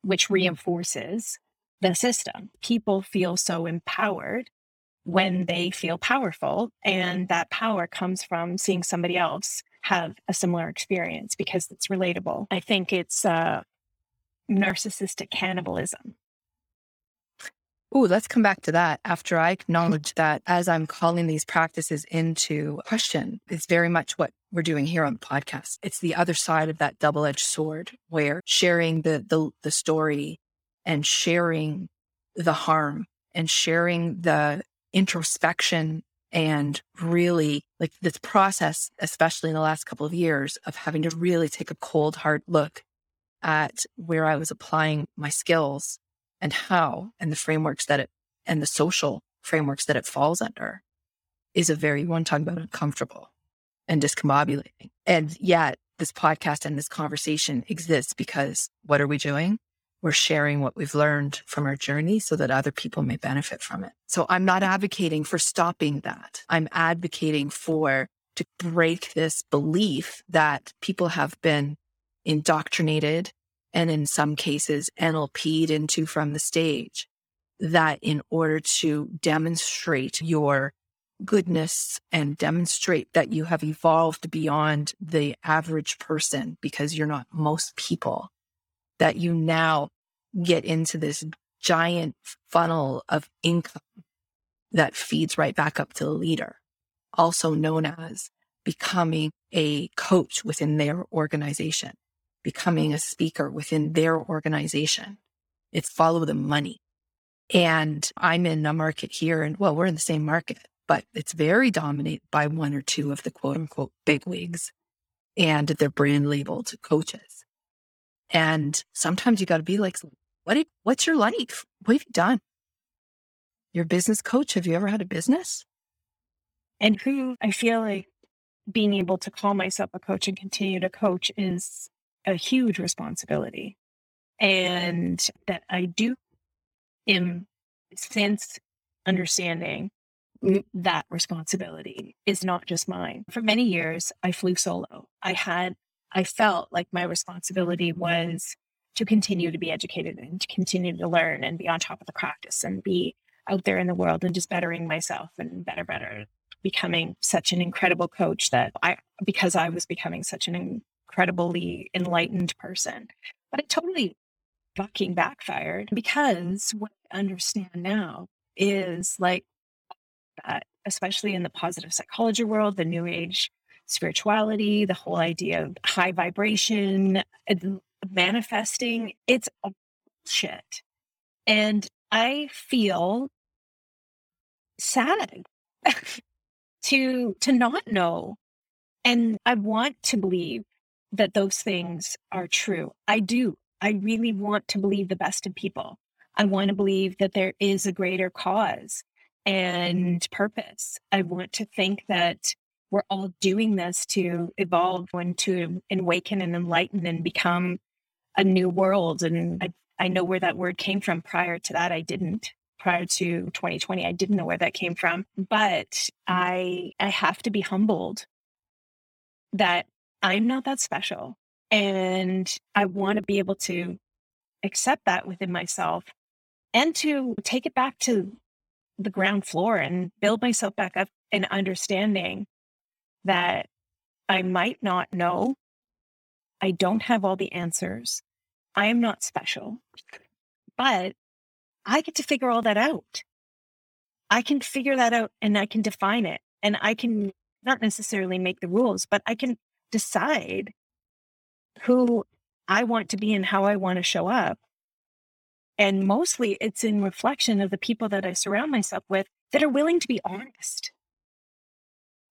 which reinforces the system. People feel so empowered when they feel powerful. And that power comes from seeing somebody else have a similar experience because it's relatable. I think it's uh, narcissistic cannibalism. Oh, let's come back to that after I acknowledge that as I'm calling these practices into question, it's very much what we're doing here on the podcast. It's the other side of that double-edged sword where sharing the the, the story and sharing the harm and sharing the introspection and really like this process, especially in the last couple of years of having to really take a cold, hard look at where I was applying my skills and how and the frameworks that it and the social frameworks that it falls under is a very one talking about uncomfortable and discombobulating. And yet this podcast and this conversation exists because what are we doing? We're sharing what we've learned from our journey so that other people may benefit from it. So I'm not advocating for stopping that. I'm advocating for to break this belief that people have been indoctrinated and in some cases NLP'd into from the stage that in order to demonstrate your goodness and demonstrate that you have evolved beyond the average person because you're not most people, that you now get into this giant funnel of income that feeds right back up to the leader, also known as becoming a coach within their organization becoming a speaker within their organization. It's follow the money. And I'm in a market here and well, we're in the same market, but it's very dominated by one or two of the quote unquote big wigs and their brand labeled coaches. And sometimes you got to be like, what, what's your life? What have you done? Your business coach. Have you ever had a business? And who I feel like being able to call myself a coach and continue to coach is a huge responsibility. Mm-hmm. And that I do am since understanding that responsibility is not just mine. For many years, I flew solo. I had, I felt like my responsibility was to continue to be educated and to continue to learn and be on top of the practice and be out there in the world and just bettering myself and better, better, becoming such an incredible coach that I, because I was becoming such an incredibly enlightened person. But it totally fucking backfired because what I understand now is like that, especially in the positive psychology world, the new age spirituality, the whole idea of high vibration, manifesting, it's shit. And I feel sad to to not know and I want to believe that those things are true. I do. I really want to believe the best in people. I want to believe that there is a greater cause mm-hmm. and purpose. I want to think that we're all doing this to evolve and to awaken and enlighten and become a new world. And I, I know where that word came from. Prior to that, I didn't. Prior to 2020, I didn't know where that came from. But I I have to be humbled that I'm not that special. And I want to be able to accept that within myself and to take it back to the ground floor and build myself back up in understanding that I might not know. I don't have all the answers. I am not special, but I get to figure all that out. I can figure that out and I can define it and I can not necessarily make the rules, but I can decide who I want to be and how I want to show up. And mostly it's in reflection of the people that I surround myself with that are willing to be honest.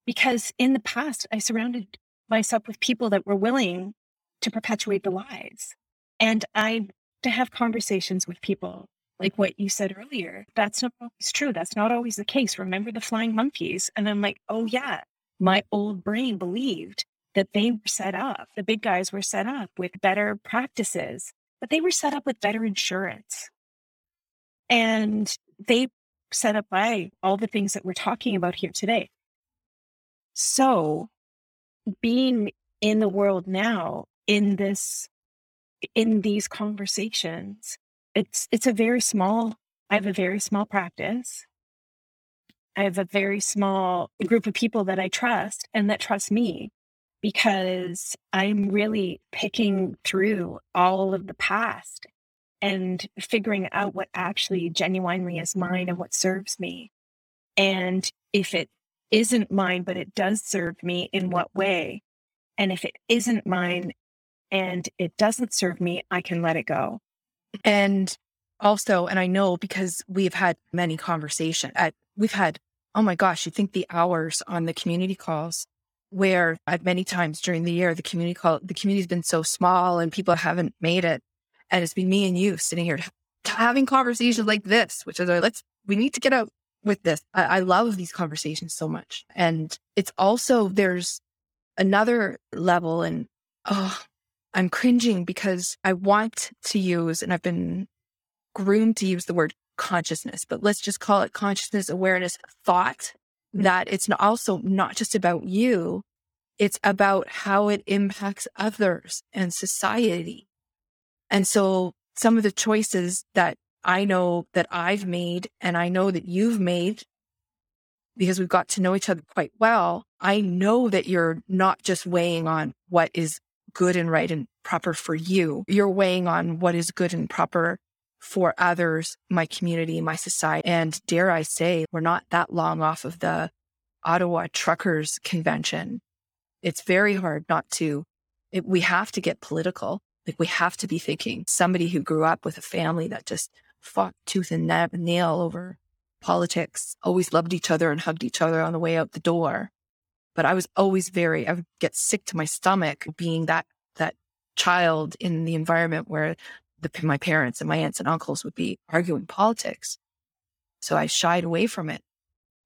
Because in the past, I surrounded myself with people that were willing to perpetuate the lies. And I to have conversations with people like what you said earlier. That's not always true. That's not always the case. Remember the flying monkeys? And I'm like, oh yeah, my old brain believed that they were set up, the big guys were set up with better practices, but they were set up with better insurance. And they set up by all the things that we're talking about here today. So being in the world now in this in these conversations it's it's a very small i have a very small practice i have a very small group of people that i trust and that trust me because i'm really picking through all of the past and figuring out what actually genuinely is mine and what serves me and if it isn't mine but it does serve me in what way and if it isn't mine and it doesn't serve me, I can let it go. And also, and I know because we've had many conversations, at, we've had, oh my gosh, you think the hours on the community calls where I've many times during the year, the community call, the community's been so small and people haven't made it. And it's been me and you sitting here having conversations like this, which is like, let's, we need to get out with this. I, I love these conversations so much. And it's also, there's another level and, oh, I'm cringing because I want to use, and I've been groomed to use the word consciousness, but let's just call it consciousness, awareness, thought. That it's also not just about you. It's about how it impacts others and society. And so some of the choices that I know that I've made and I know that you've made because we've got to know each other quite well. I know that you're not just weighing on what is good and right and proper for you. You're weighing on what is good and proper for others, my community, my society. And dare I say, we're not that long off of the Ottawa Truckers Convoy. It's very hard not to, it, we have to get political. Like we have to be thinking somebody who grew up with a family that just fought tooth and nail over politics, always loved each other and hugged each other on the way out the door. But I was always very, I would get sick to my stomach being that, that child in the environment where the, my parents and my aunts and uncles would be arguing politics. So I shied away from it.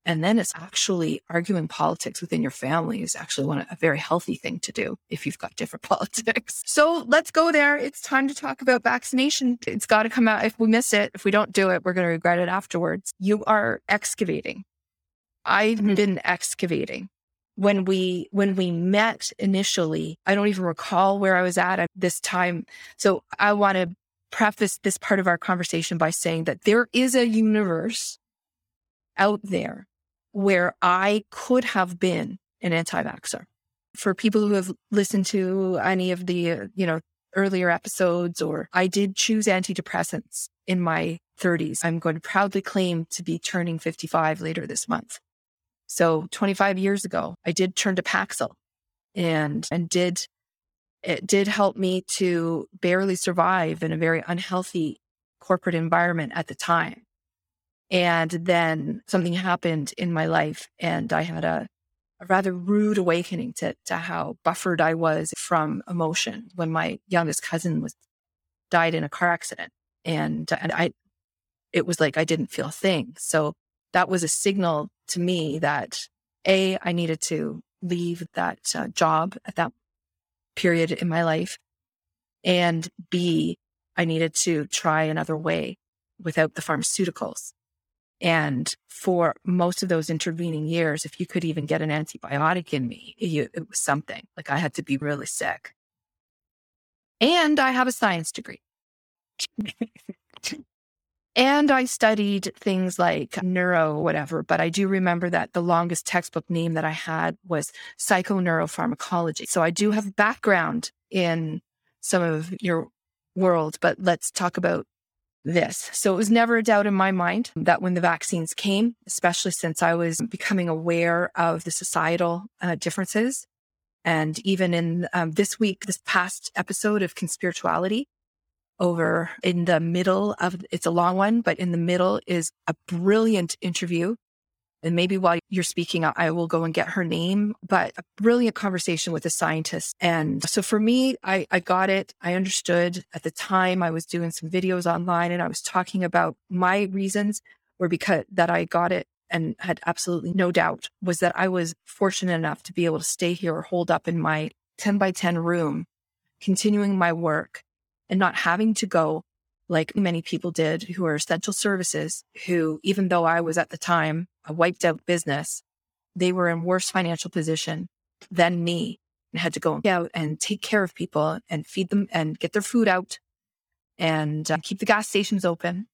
And then it's actually arguing politics within your family is actually one a very healthy thing to do if you've got different politics. So let's go there. It's time to talk about vaccination. It's got to come out. If we miss it, if we don't do it, we're going to regret it afterwards. You are excavating. I've mm-hmm. been excavating when we when we met initially i don't even recall where i was at at this time so i want to preface this part of our conversation by saying that there is a universe out there where i could have been an anti-vaxxer. For people who have listened to any of the uh, you know earlier episodes or i did choose antidepressants in my 30s i'm going to proudly claim to be turning 55 later this month. So 25 years ago, I did turn to Paxil and, and did, it did help me to barely survive in a very unhealthy corporate environment at the time. And then something happened in my life and I had a, a rather rude awakening to, to how buffered I was from emotion when my youngest cousin was died in a car accident. And, and I, it was like I didn't feel a thing. So that was a signal to me that A, I needed to leave that uh, job at that period in my life. And B, I needed to try another way without the pharmaceuticals. And for most of those intervening years, if you could even get an antibiotic in me, it, it was something like I had to be really sick. And I have a science degree. and I studied things like neuro, whatever, but I do remember that the longest textbook name that I had was psychoneuropharmacology. So I do have background in some of your world, but let's talk about this. So it was never a doubt in my mind that when the vaccines came, especially since I was becoming aware of the societal uh, differences, and even in um, this week, this past episode of Conspirituality, over in the middle of it's a long one, but in the middle is a brilliant interview and maybe while you're speaking, I will go and get her name, but a brilliant conversation with a scientist. And so for me, I, I got it. I understood at the time I was doing some videos online and I was talking about my reasons were because that I got it and had absolutely no doubt was that I was fortunate enough to be able to stay here or hold up in my 10 by 10 room, continuing my work and not having to go like many people did who are essential services, who, even though I was at the time a wiped out business, they were in worse financial position than me and had to go out and take care of people and feed them and get their food out and uh, keep the gas stations open.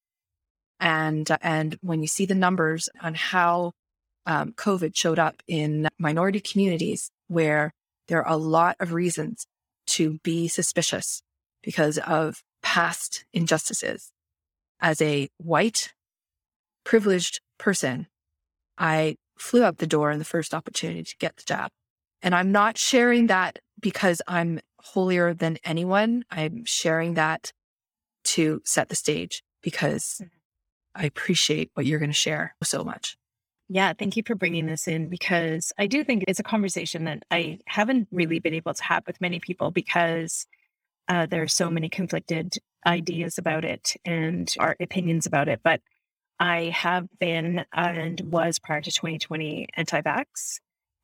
And, uh, and when you see the numbers on how um, COVID showed up in minority communities where there are a lot of reasons to be suspicious because of past injustices. As a white, privileged person, I flew out the door in the first opportunity to get the job. And I'm not sharing that because I'm holier than anyone. I'm sharing that to set the stage because mm-hmm. I appreciate what you're going to share so much. Yeah, thank you for bringing this in because I do think it's a conversation that I haven't really been able to have with many people because uh, there are so many conflicted ideas about it and our opinions about it. But I have been and was prior to 2020 anti vax.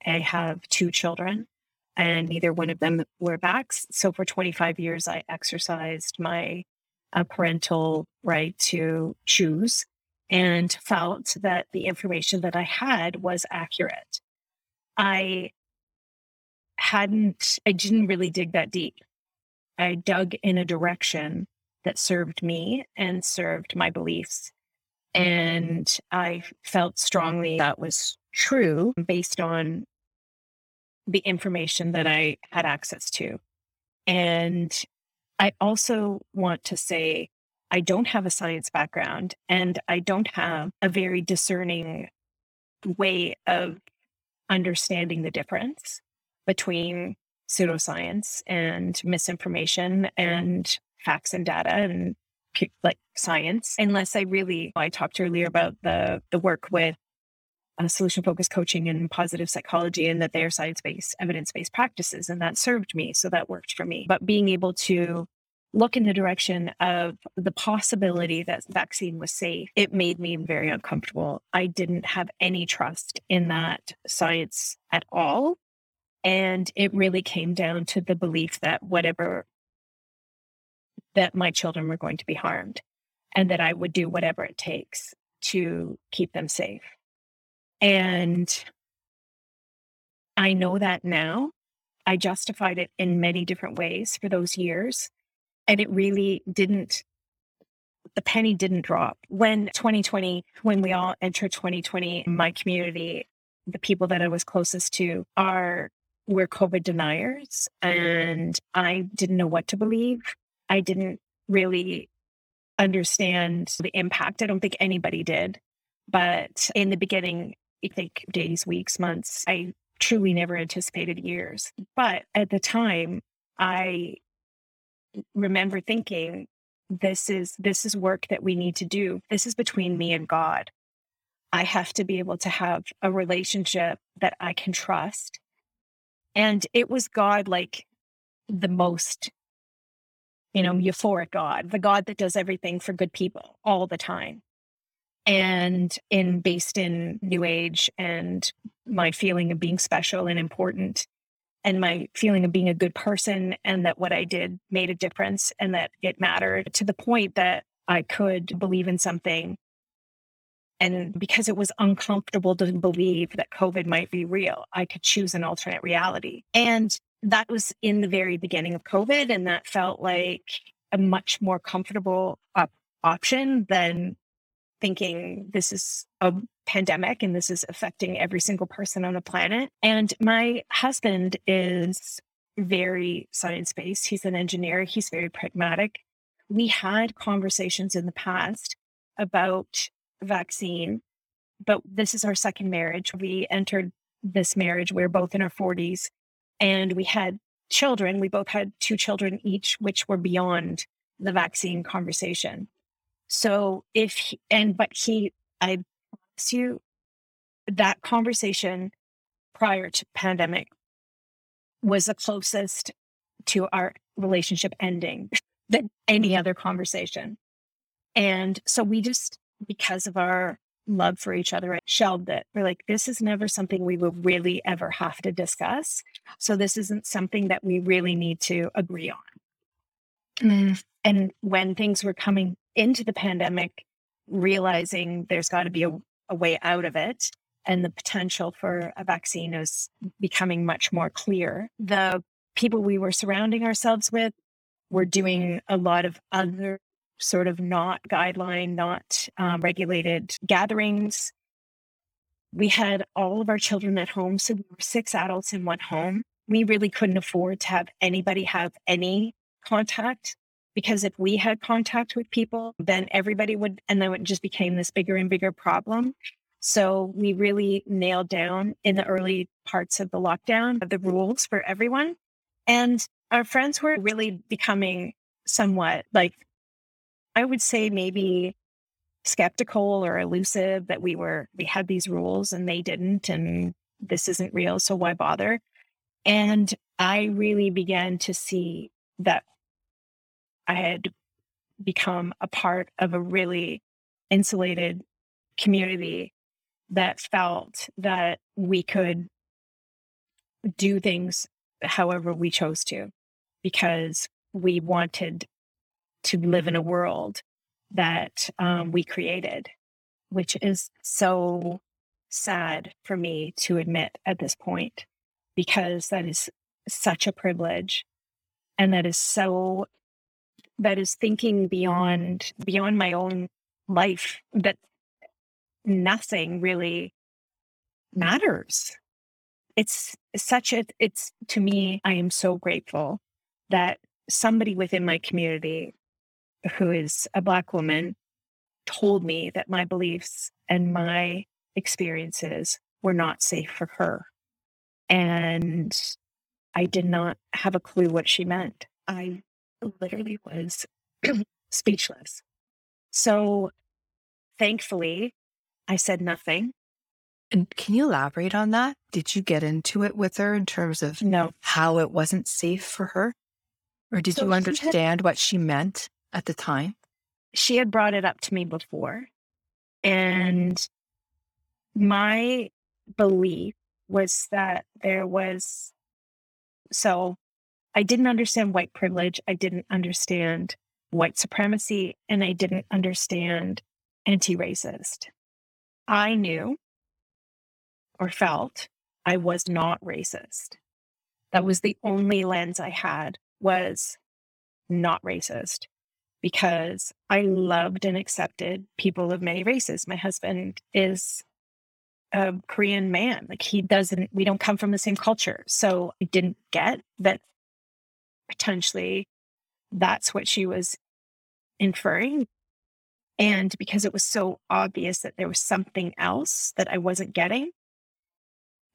I have two children, and neither one of them were vax. So for 25 years, I exercised my uh, parental right to choose and felt that the information that I had was accurate. I hadn't, I didn't really dig that deep. I dug in a direction that served me and served my beliefs. And I felt strongly that was true based on the information that I had access to. And I also want to say I don't have a science background and I don't have a very discerning way of understanding the difference between pseudoscience and misinformation and facts and data and like science unless i really i talked earlier about the the work with uh, solution focused coaching and positive psychology and that they are science based evidence based practices and that served me so that worked for me. But being able to look in the direction of the possibility that vaccine was safe it made me very uncomfortable. I didn't have any trust in that science at all and it really came down to the belief that whatever, that my children were going to be harmed and that I would do whatever it takes to keep them safe. And I know that now. I justified it in many different ways for those years. And it really didn't, the penny didn't drop. When 2020, when we all enter 2020, my community, the people that I was closest to are were COVID deniers mm-hmm. and I didn't know what to believe. I didn't really understand the impact. I don't think anybody did. But in the beginning, I think days, weeks, months, I truly never anticipated years. But at the time, I remember thinking, this is this is work that we need to do. This is between me and God. I have to be able to have a relationship that I can trust and it was God like the most, you know, euphoric God, the God that does everything for good people all the time. and in based in new age and my feeling of being special and important and my feeling of being a good person and that what I did made a difference and that it mattered to the point that I could believe in something. And because it was uncomfortable to believe that COVID might be real, I could choose an alternate reality. And that was in the very beginning of COVID. And that felt like a much more comfortable op- option than thinking this is a pandemic and this is affecting every single person on the planet. And my husband is very science based. He's an engineer, he's very pragmatic. We had conversations in the past about vaccine, but this is our second marriage. We entered this marriage, we we're both in our 40s, and we had children. We both had two children each, which were beyond the vaccine conversation. So if he, and but he, I promise you, that conversation prior to pandemic was the closest to our relationship ending than any other conversation. And so we just, because of our love for each other, I shelved it. We're like, this is never something we will really ever have to discuss. So this isn't something that we really need to agree on. Mm. And when things were coming into the pandemic, realizing there's got to be a, a way out of it and the potential for a vaccine is becoming much more clear. The people we were surrounding ourselves with were doing a lot of other sort of not guideline, not um, regulated gatherings. We had all of our children at home. So we were six adults in one home. We really couldn't afford to have anybody have any contact because if we had contact with people, then everybody would, and then it just became this bigger and bigger problem. So we really nailed down in the early parts of the lockdown the rules for everyone. And our friends were really becoming somewhat like, I would say maybe skeptical or elusive that we were, we had these rules and they didn't, and this isn't real. So why bother? And I really began to see that I had become a part of a really insulated community that felt that we could do things however we chose to because we wanted to live in a world that um, we created, which is so sad for me to admit at this point because that is such a privilege and that is so that is thinking beyond beyond my own life that nothing really matters. It's such a it's to me i am so grateful that somebody within my community who is a black woman told me that my beliefs and my experiences were not safe for her and i did not have a clue what she meant i literally was speechless. So thankfully, I said nothing. And can you elaborate on that? Did you get into it with her in terms of no. how it wasn't safe for her? Or did so you understand had, what she meant at the time? She had brought it up to me before. And my belief was that there was so I didn't understand white privilege. I didn't understand white supremacy, and I didn't understand anti racist. I knew or felt I was not racist. That was the only lens I had was not racist because I loved and accepted people of many races. My husband is a Korean man. Like he doesn't, we don't come from the same culture. So I didn't get that potentially that's what she was inferring. And because it was so obvious that there was something else that I wasn't getting,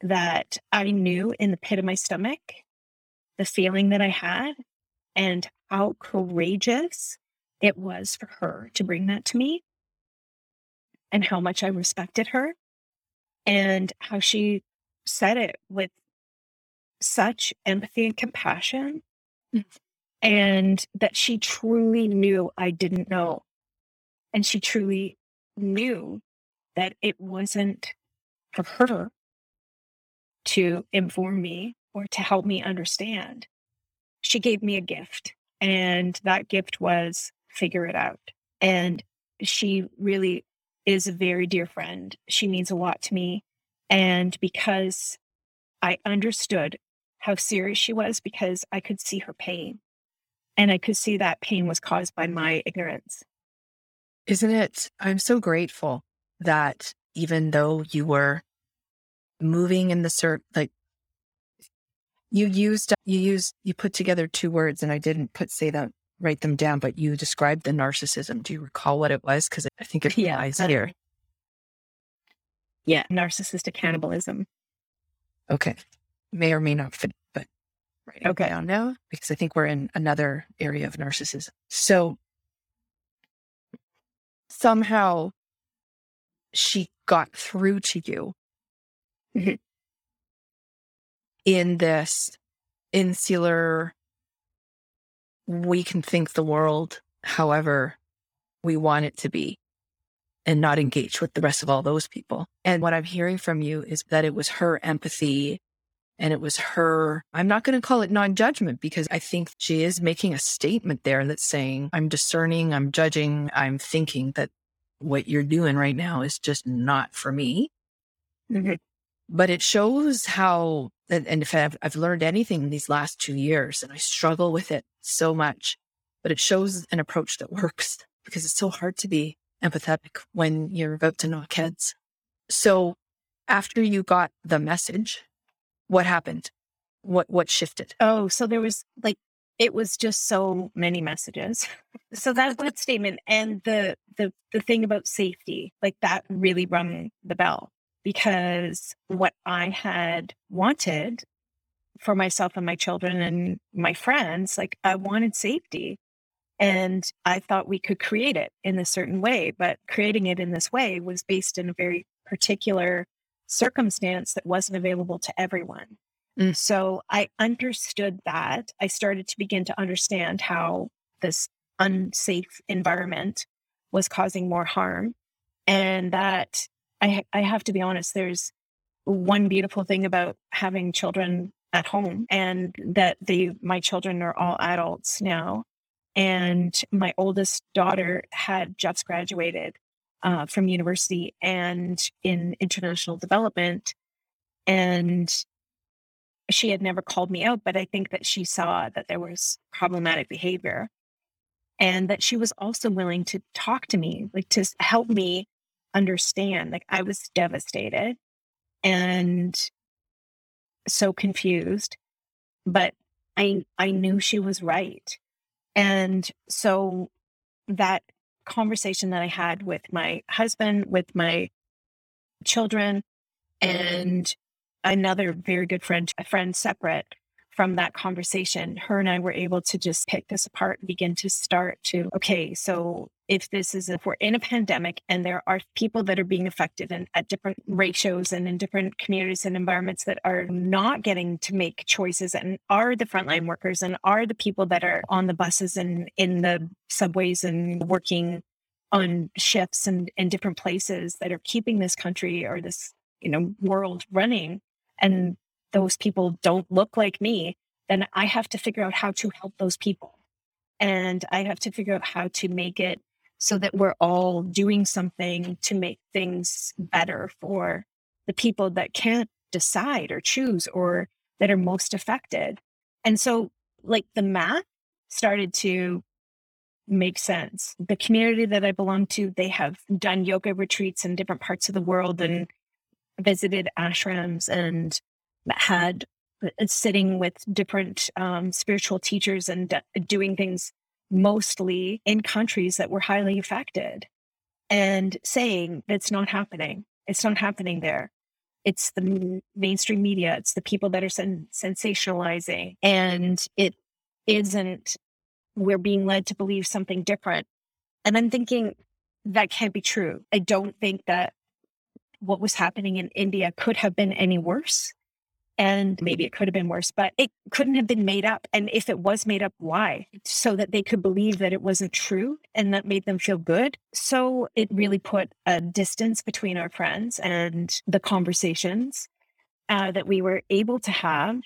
that I knew in the pit of my stomach the feeling that I had and how courageous it was for her to bring that to me and how much I respected her and how she said it with such empathy and compassion mm. and that she truly knew I didn't know. And she truly knew that it wasn't for her to inform me or to help me understand. She gave me a gift, and that gift was figure it out. And she really is a very dear friend. She means a lot to me. And because I understood how serious she was, because I could see her pain and I could see that pain was caused by my ignorance. Isn't it? I'm so grateful that even though you were moving in the cert, like you used, you used, you put together two words and I didn't put, say that, write them down, but you described the narcissism. Do you recall what it was? Cause I think it yeah, here. Yeah. Narcissistic cannibalism. Okay. May or may not fit, but right. Okay. Down know because I think we're in another area of narcissism. So somehow she got through to you mm-hmm. in this insular, we can think the world however we want it to be and not engage with the rest of all those people. And what I'm hearing from you is that it was her empathy and it was her, I'm not going to call it non judgment because I think she is making a statement there that's saying, I'm discerning, I'm judging, I'm thinking that what you're doing right now is just not for me. Mm-hmm. But it shows how, and if I've, I've learned anything in these last two years, and I struggle with it so much, but it shows an approach that works because it's so hard to be empathetic when you're about to knock heads. So after you got the message, what happened? What what shifted? Oh, so there was like it was just so many messages. So that that statement and the the the thing about safety, like that really rung the bell because what I had wanted for myself and my children and my friends, like I wanted safety. And I thought we could create it in a certain way, but creating it in this way was based in a very particular circumstance that wasn't available to everyone. Mm. So I understood that. I started to begin to understand how this unsafe environment was causing more harm. And that I, I have to be honest, there's one beautiful thing about having children at home and that they, my children are all adults now. And my oldest daughter had just graduated uh, from university and in international development. And she had never called me out, but I think that she saw that there was problematic behavior and that she was also willing to talk to me, like to help me understand. Like I was devastated and so confused, but I I knew she was right. And so that conversation that I had with my husband, with my children, and another very good friend, a friend separate from that conversation, her and I were able to just pick this apart and begin to start to, okay, so if this is, if we're in a pandemic and there are people that are being affected and at different ratios and in different communities and environments that are not getting to make choices and are the frontline workers and are the people that are on the buses and in the subways and working on shifts and in different places that are keeping this country or this, you know, world running and those people don't look like me, then I have to figure out how to help those people. And I have to figure out how to make it so that we're all doing something to make things better for the people that can't decide or choose or that are most affected. And so, like, the math started to make sense. The community that I belong to, they have done yoga retreats in different parts of the world and visited ashrams and had uh, sitting with different um, spiritual teachers and doing things mostly in countries that were highly affected and saying it's not happening. It's not happening there. It's the mainstream media. It's the people that are sen- sensationalizing and it isn't, we're being led to believe something different. And I'm thinking that can't be true. I don't think that what was happening in India could have been any worse. And maybe it could have been worse, but it couldn't have been made up. And if it was made up, why? So that they could believe that it wasn't true and that made them feel good. So it really put a distance between our friends and the conversations uh, that we were able to have.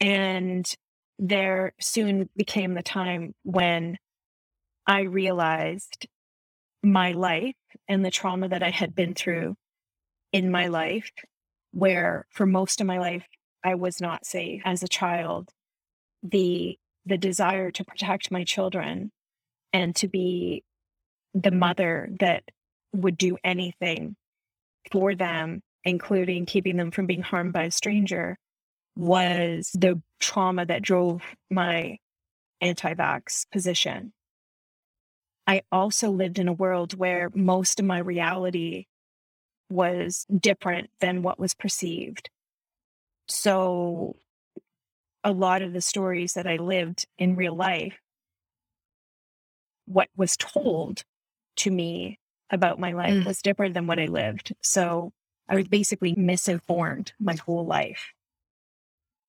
And there soon became the time when I realized my life and the trauma that I had been through in my life, where for most of my life I was not safe as a child. The the desire to protect my children and to be the mother that would do anything for them, including keeping them from being harmed by a stranger, was the trauma that drove my anti vax position. I also lived in a world where most of my reality was different than what was perceived. So, a lot of the stories that I lived in real life, what was told to me about my life mm. was different than what I lived. So, I was basically misinformed my whole life.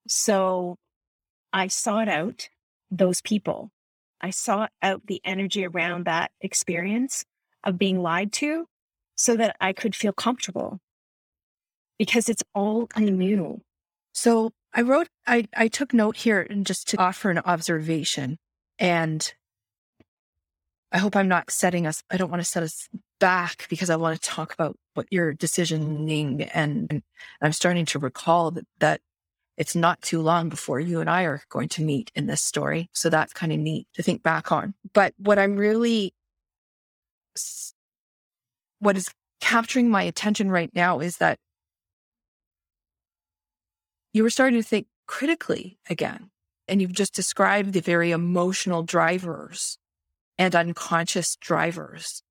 So I sought out those people. I sought out the energy around that experience of being lied to so that I could feel comfortable because it's all new. So I wrote, I, I took note here and just to offer an observation. And I hope I'm not setting us, I don't want to set us back because I want to talk about what your decisioning and, and I'm starting to recall that, that it's not too long before you and I are going to meet in this story. So that's kind of neat to think back on. But what I'm really, what is capturing my attention right now is that you were starting to think critically again. And you've just described the very emotional drivers and unconscious drivers.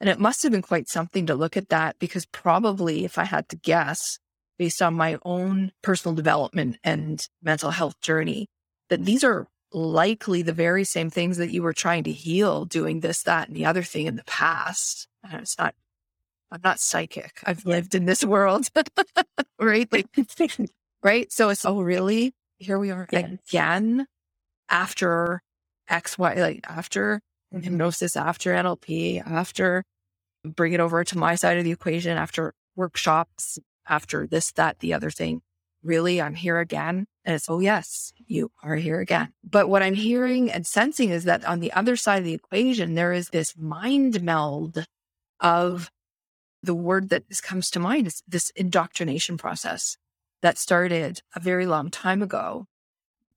And it must have been quite something to look at that because probably, if I had to guess, based on my own personal development and mental health journey that these are likely the very same things that you were trying to heal doing this, that, and the other thing in the past. And it's not, I'm not psychic. I've lived in this world, right? Like, right. So it's, oh, really? Here we are yes. again after X, Y, like after mm-hmm. hypnosis, after NLP, after bring it over to my side of the equation, after workshops, after this, that, the other thing. Really, I'm here again. And it's, oh, yes, you are here again. But what I'm hearing and sensing is that on the other side of the equation, there is this mind meld of the word that this comes to mind is this indoctrination process that started a very long time ago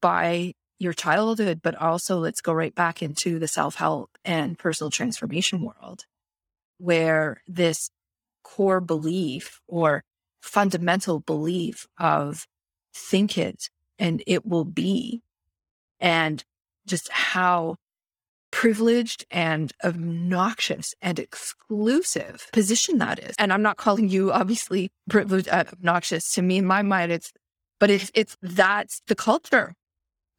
by your childhood, but also let's go right back into the self help and personal transformation world where this core belief or fundamental belief of think it and it will be, and just how privileged and obnoxious and exclusive position that is. And I'm not calling you obviously privileged, uh, obnoxious. To me, in my mind, it's, but it's, it's, that's the culture.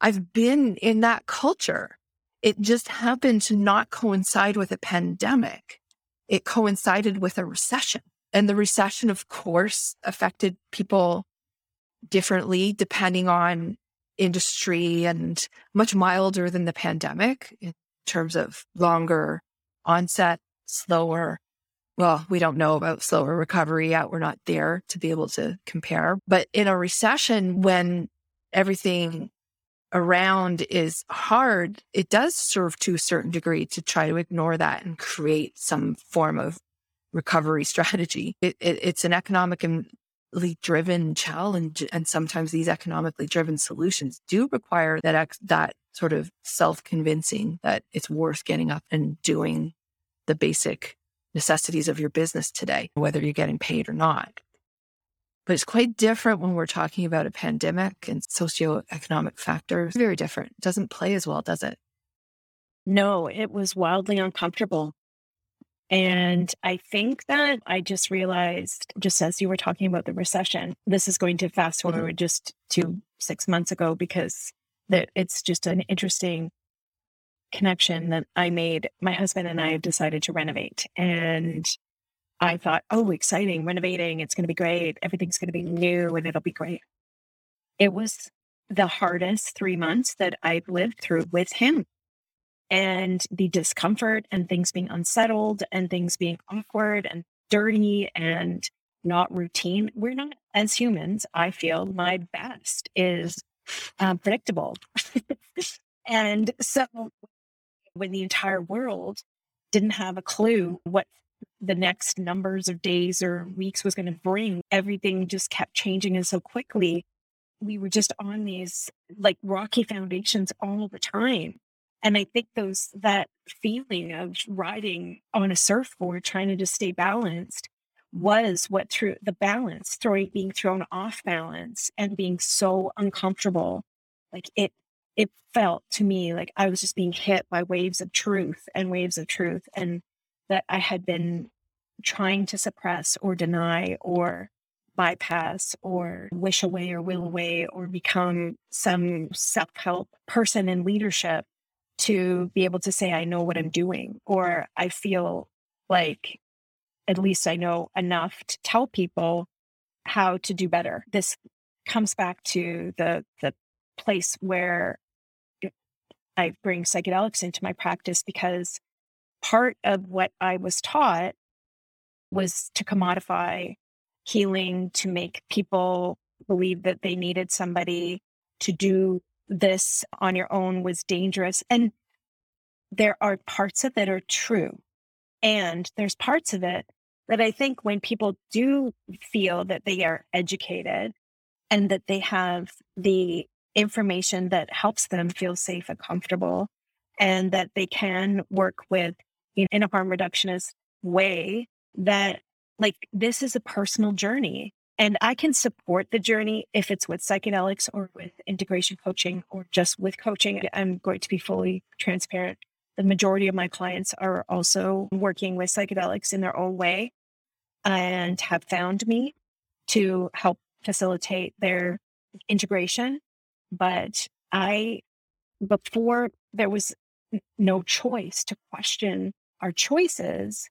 I've been in that culture. It just happened to not coincide with a pandemic. It coincided with a recession. And the recession, of course, affected people differently depending on industry and much milder than the pandemic terms of longer onset, slower. Well, we don't know about slower recovery yet. We're not there to be able to compare. But in a recession, when everything around is hard, it does serve to a certain degree to try to ignore that and create some form of recovery strategy. It, it, it's an economically driven challenge. And sometimes these economically driven solutions do require that, ex, that sort of self convincing that it's worth getting up and doing the basic necessities of your business today, whether you're getting paid or not. But it's quite different when we're talking about a pandemic and socioeconomic factors. Very different. It doesn't play as well, does it? No, it was wildly uncomfortable. And I think that I just realized, just as you were talking about the recession, this is going to fast mm-hmm. forward just to six months ago because that it's just an interesting connection that I made. My husband and I decided to renovate and I thought, oh, exciting, renovating. It's going to be great. Everything's going to be new and it'll be great. it was the hardest three months that I've lived through with him. And the discomfort and things being unsettled and things being awkward and dirty and not routine. We're not, as humans, I feel my best is uh, predictable. and so when the entire world didn't have a clue what the next numbers of days or weeks was going to bring, everything just kept changing and so quickly. We were just on these like rocky foundations all the time. And I think those that feeling of riding on a surfboard, trying to just stay balanced, was what through the balance, throwing being thrown off balance and being so uncomfortable. Like it it felt to me like I was just being hit by waves of truth and waves of truth and that I had been trying to suppress or deny or bypass or wish away or will away or become some self help person in leadership to be able to say, I know what I'm doing, or I feel like at least I know enough to tell people how to do better. This comes back to the the place where I bring psychedelics into my practice because part of what I was taught was to commodify healing, to make people believe that they needed somebody to do this on your own was dangerous. And there are parts of it are true. And there's parts of it that I think when people do feel that they are educated and that they have the information that helps them feel safe and comfortable and that they can work with in a harm reductionist way that like this is a personal journey and I can support the journey if it's with psychedelics or with integration coaching or just with coaching. I'm going to be fully transparent. The majority of my clients are also working with psychedelics in their own way and have found me to help facilitate their integration. But I, before there was no choice to question our choices,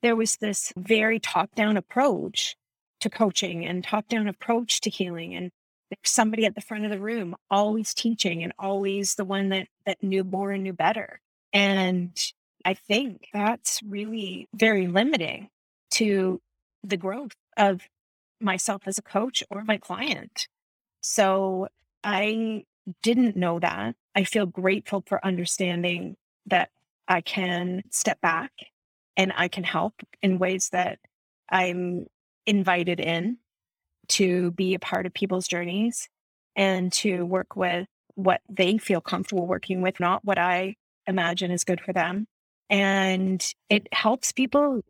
there was this very top down approach to coaching and top down approach to healing. And there's somebody at the front of the room always teaching and always the one that, that knew more and knew better. And I think that's really very limiting to the growth of myself as a coach or my client. So I didn't know that. I feel grateful for understanding that I can step back and I can help in ways that I'm invited in to be a part of people's journeys and to work with what they feel comfortable working with, not what I imagine is good for them. And it helps people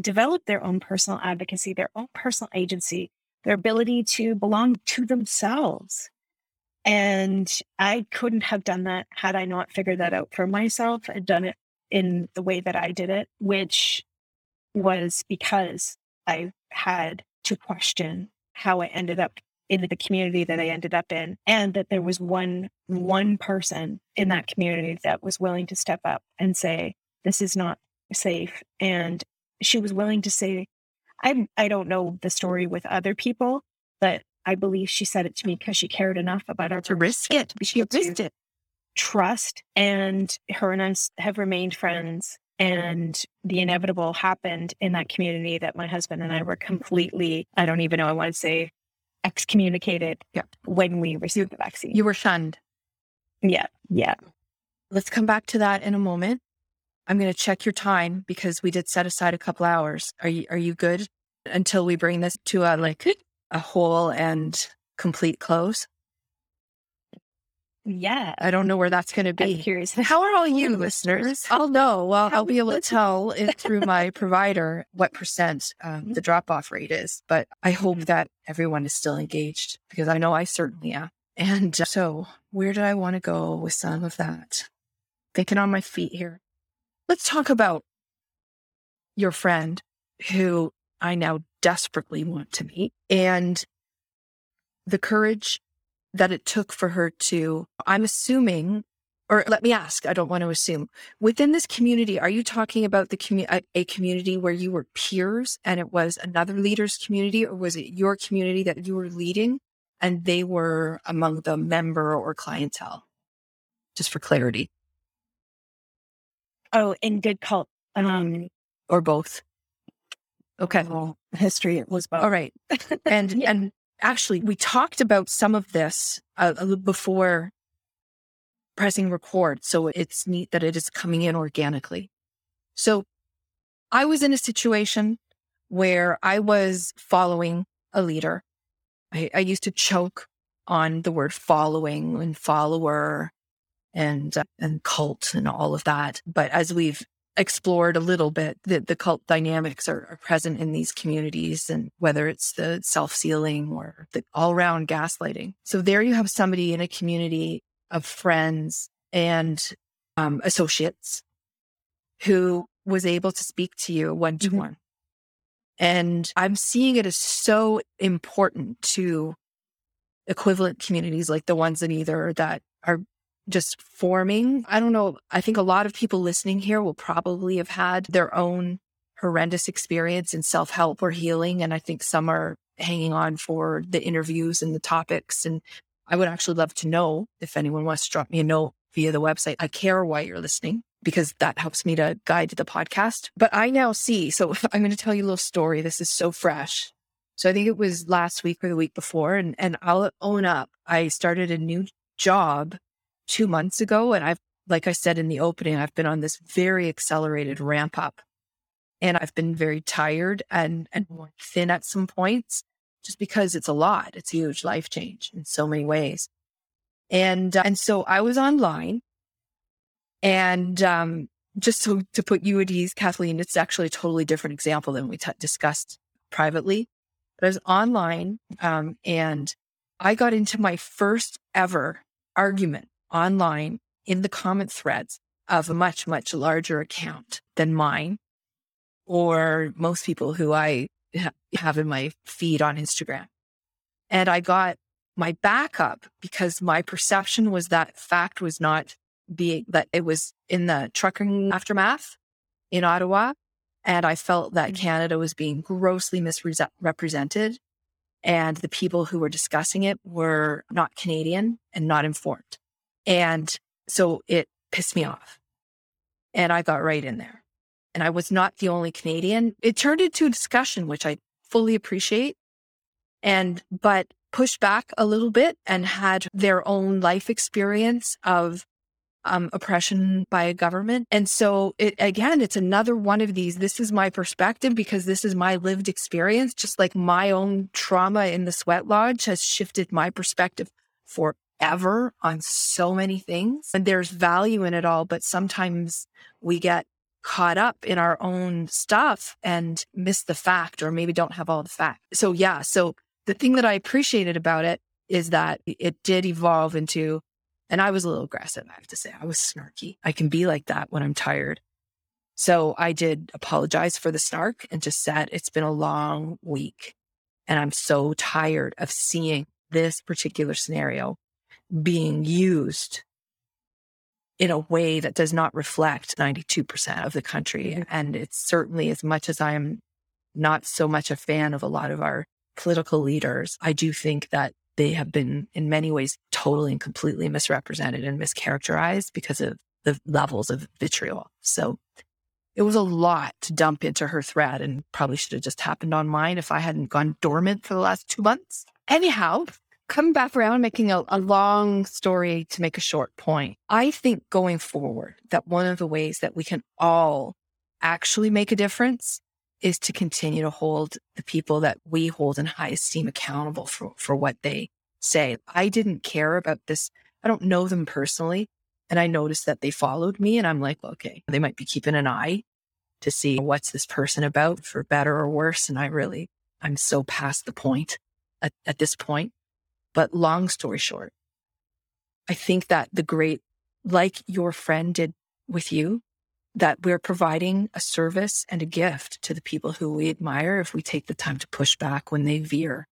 develop their own personal advocacy, their own personal agency, their ability to belong to themselves. And I couldn't have done that had I not figured that out for myself and done it in the way that I did it, which was because I had to question how I ended up in the community that I ended up in and that there was one one person in that community that was willing to step up and say this is not safe and she was willing to say I I don't know the story with other people but I believe she said it to me because she cared enough about our to risk it. she risked it. trust and her and I have remained friends and the inevitable happened in that community that my husband and I were completely I don't even know I want to say excommunicated yeah. when we received the vaccine. You were shunned. Yeah. Yeah. Let's come back to that in a moment. I'm going to check your time because we did set aside a couple hours. Are you are you good until we bring this to a like a whole and complete close? Yeah. I don't know where that's going to be. I'm curious. How are all you listeners? I'll know. Well, I'll be able to tell it through my provider what percent um, the drop off rate is. But I hope mm-hmm. that everyone is still engaged because I know I certainly am. And so, where did I want to go with some of that? Thinking on my feet here. Let's talk about your friend who I now desperately want to meet and the courage that it took for her to, I'm assuming, or let me ask, I don't want to assume, within this community, are you talking about the commu- a, a community where you were peers and it was another leader's community, or was it your community that you were leading? and they were among the member or clientele, just for clarity. Oh, in good cult, um, or both. Okay. Well, history was both. All right. And, yeah. and actually we talked about some of this uh, before pressing record. So it's neat that it is coming in organically. So I was in a situation where I was following a leader. I, I used to choke on the word following and follower and uh, and cult and all of that. But as we've explored a little bit, that the cult dynamics are, are present in these communities, and whether it's the self sealing or the all round gaslighting. So there you have somebody in a community of friends and um, associates who was able to speak to you one to one. And I'm seeing it as so important to equivalent communities like the ones in either that are just forming. I don't know. I think a lot of people listening here will probably have had their own horrendous experience in self help or healing. And I think some are hanging on for the interviews and the topics. And I would actually love to know if anyone wants to drop me a note via the website. I care why you're listening because that helps me to guide the podcast. But I now see, so I'm going to tell you a little story. This is so fresh. So I think it was last week or the week before. And, and I'll own up. I started a new job two months ago. And I've, like I said in the opening, I've been on this very accelerated ramp up and I've been very tired and, and thin at some points just because it's a lot. It's a huge life change in so many ways. And, uh, and so I was online and, um, just so to put you at ease, Kathleen, it's actually a totally different example than we t- discussed privately. But I was online, um, and I got into my first ever argument online in the comment threads of a much, much larger account than mine or most people who I have in my feed on Instagram. And I got my backup because my perception was that fact was not being that it was in the trucking aftermath in Ottawa. And I felt that mm-hmm. Canada was being grossly misrepresented. And the people who were discussing it were not Canadian and not informed. And so it pissed me off. And I got right in there. And I was not the only Canadian. It turned into a discussion, which I fully appreciate. And, but pushed back a little bit and had their own life experience of um, oppression by a government. And so it, again, it's another one of these. This is my perspective because this is my lived experience, just like my own trauma in the sweat lodge has shifted my perspective forever on so many things. And there's value in it all, but sometimes we get caught up in our own stuff and miss the fact or maybe don't have all the fact. So yeah, so the thing that I appreciated about it is that it did evolve into, and I was a little aggressive, I have to say. I was snarky. I can be like that when I'm tired. So I did apologize for the snark and just said, it's been a long week. And I'm so tired of seeing this particular scenario being used in a way that does not reflect 92% of the country. Mm-hmm. And it's certainly as much as I am not so much a fan of a lot of our political leaders, I do think that they have been in many ways totally and completely misrepresented and mischaracterized because of the levels of vitriol. So it was a lot to dump into her thread and probably should have just happened on mine if I hadn't gone dormant for the last two months. Anyhow, coming back around, making a, a, long story to make a short point. I think going forward, that one of the ways that we can all actually make a difference is to continue to hold the people that we hold in high esteem accountable for, for what they say. I didn't care about this. I don't know them personally. And I noticed that they followed me and I'm like, okay, they might be keeping an eye to see what's this person about for better or worse. And I really, I'm so past the point at, at this point. But long story short, I think that the great, like your friend did with you, that we're providing a service and a gift to the people who we admire if we take the time to push back when they veer.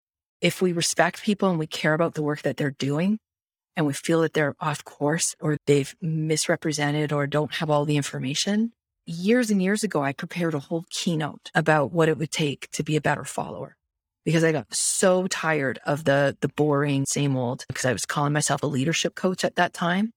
If we respect people and we care about the work that they're doing and we feel that they're off course or they've misrepresented or don't have all the information. Years and years ago, I prepared a whole keynote about what it would take to be a better follower. Because I got so tired of the the boring same old because I was calling myself a leadership coach at that time.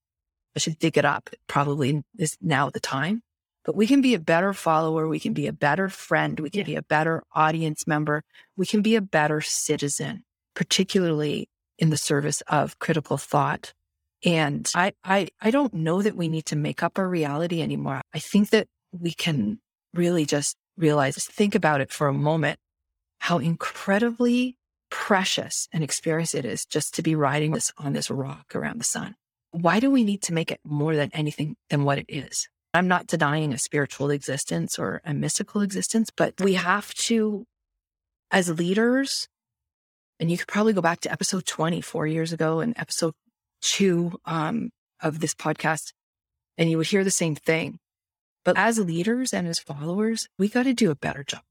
I should dig it up. Probably is now the time. But we can be a better follower. We can be a better friend. We can yeah. be a better audience member. We can be a better citizen, particularly in the service of critical thought. And I, I, I don't know that we need to make up our reality anymore. I think that we can really just realize, think about it for a moment how incredibly precious an experience it is just to be riding this on this rock around the sun. Why do we need to make it more than anything than what it is? I'm not denying a spiritual existence or a mystical existence, but we have to, as leaders, and you could probably go back to episode 20 four years ago and episode two um, of this podcast, and you would hear the same thing. But as leaders and as followers, we got to do a better job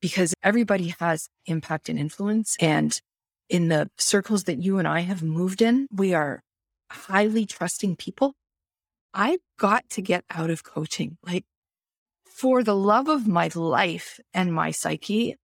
because everybody has impact and influence. And in the circles that you and I have moved in, we are highly trusting people. I got to get out of coaching. Like, for the love of my life and my psyche,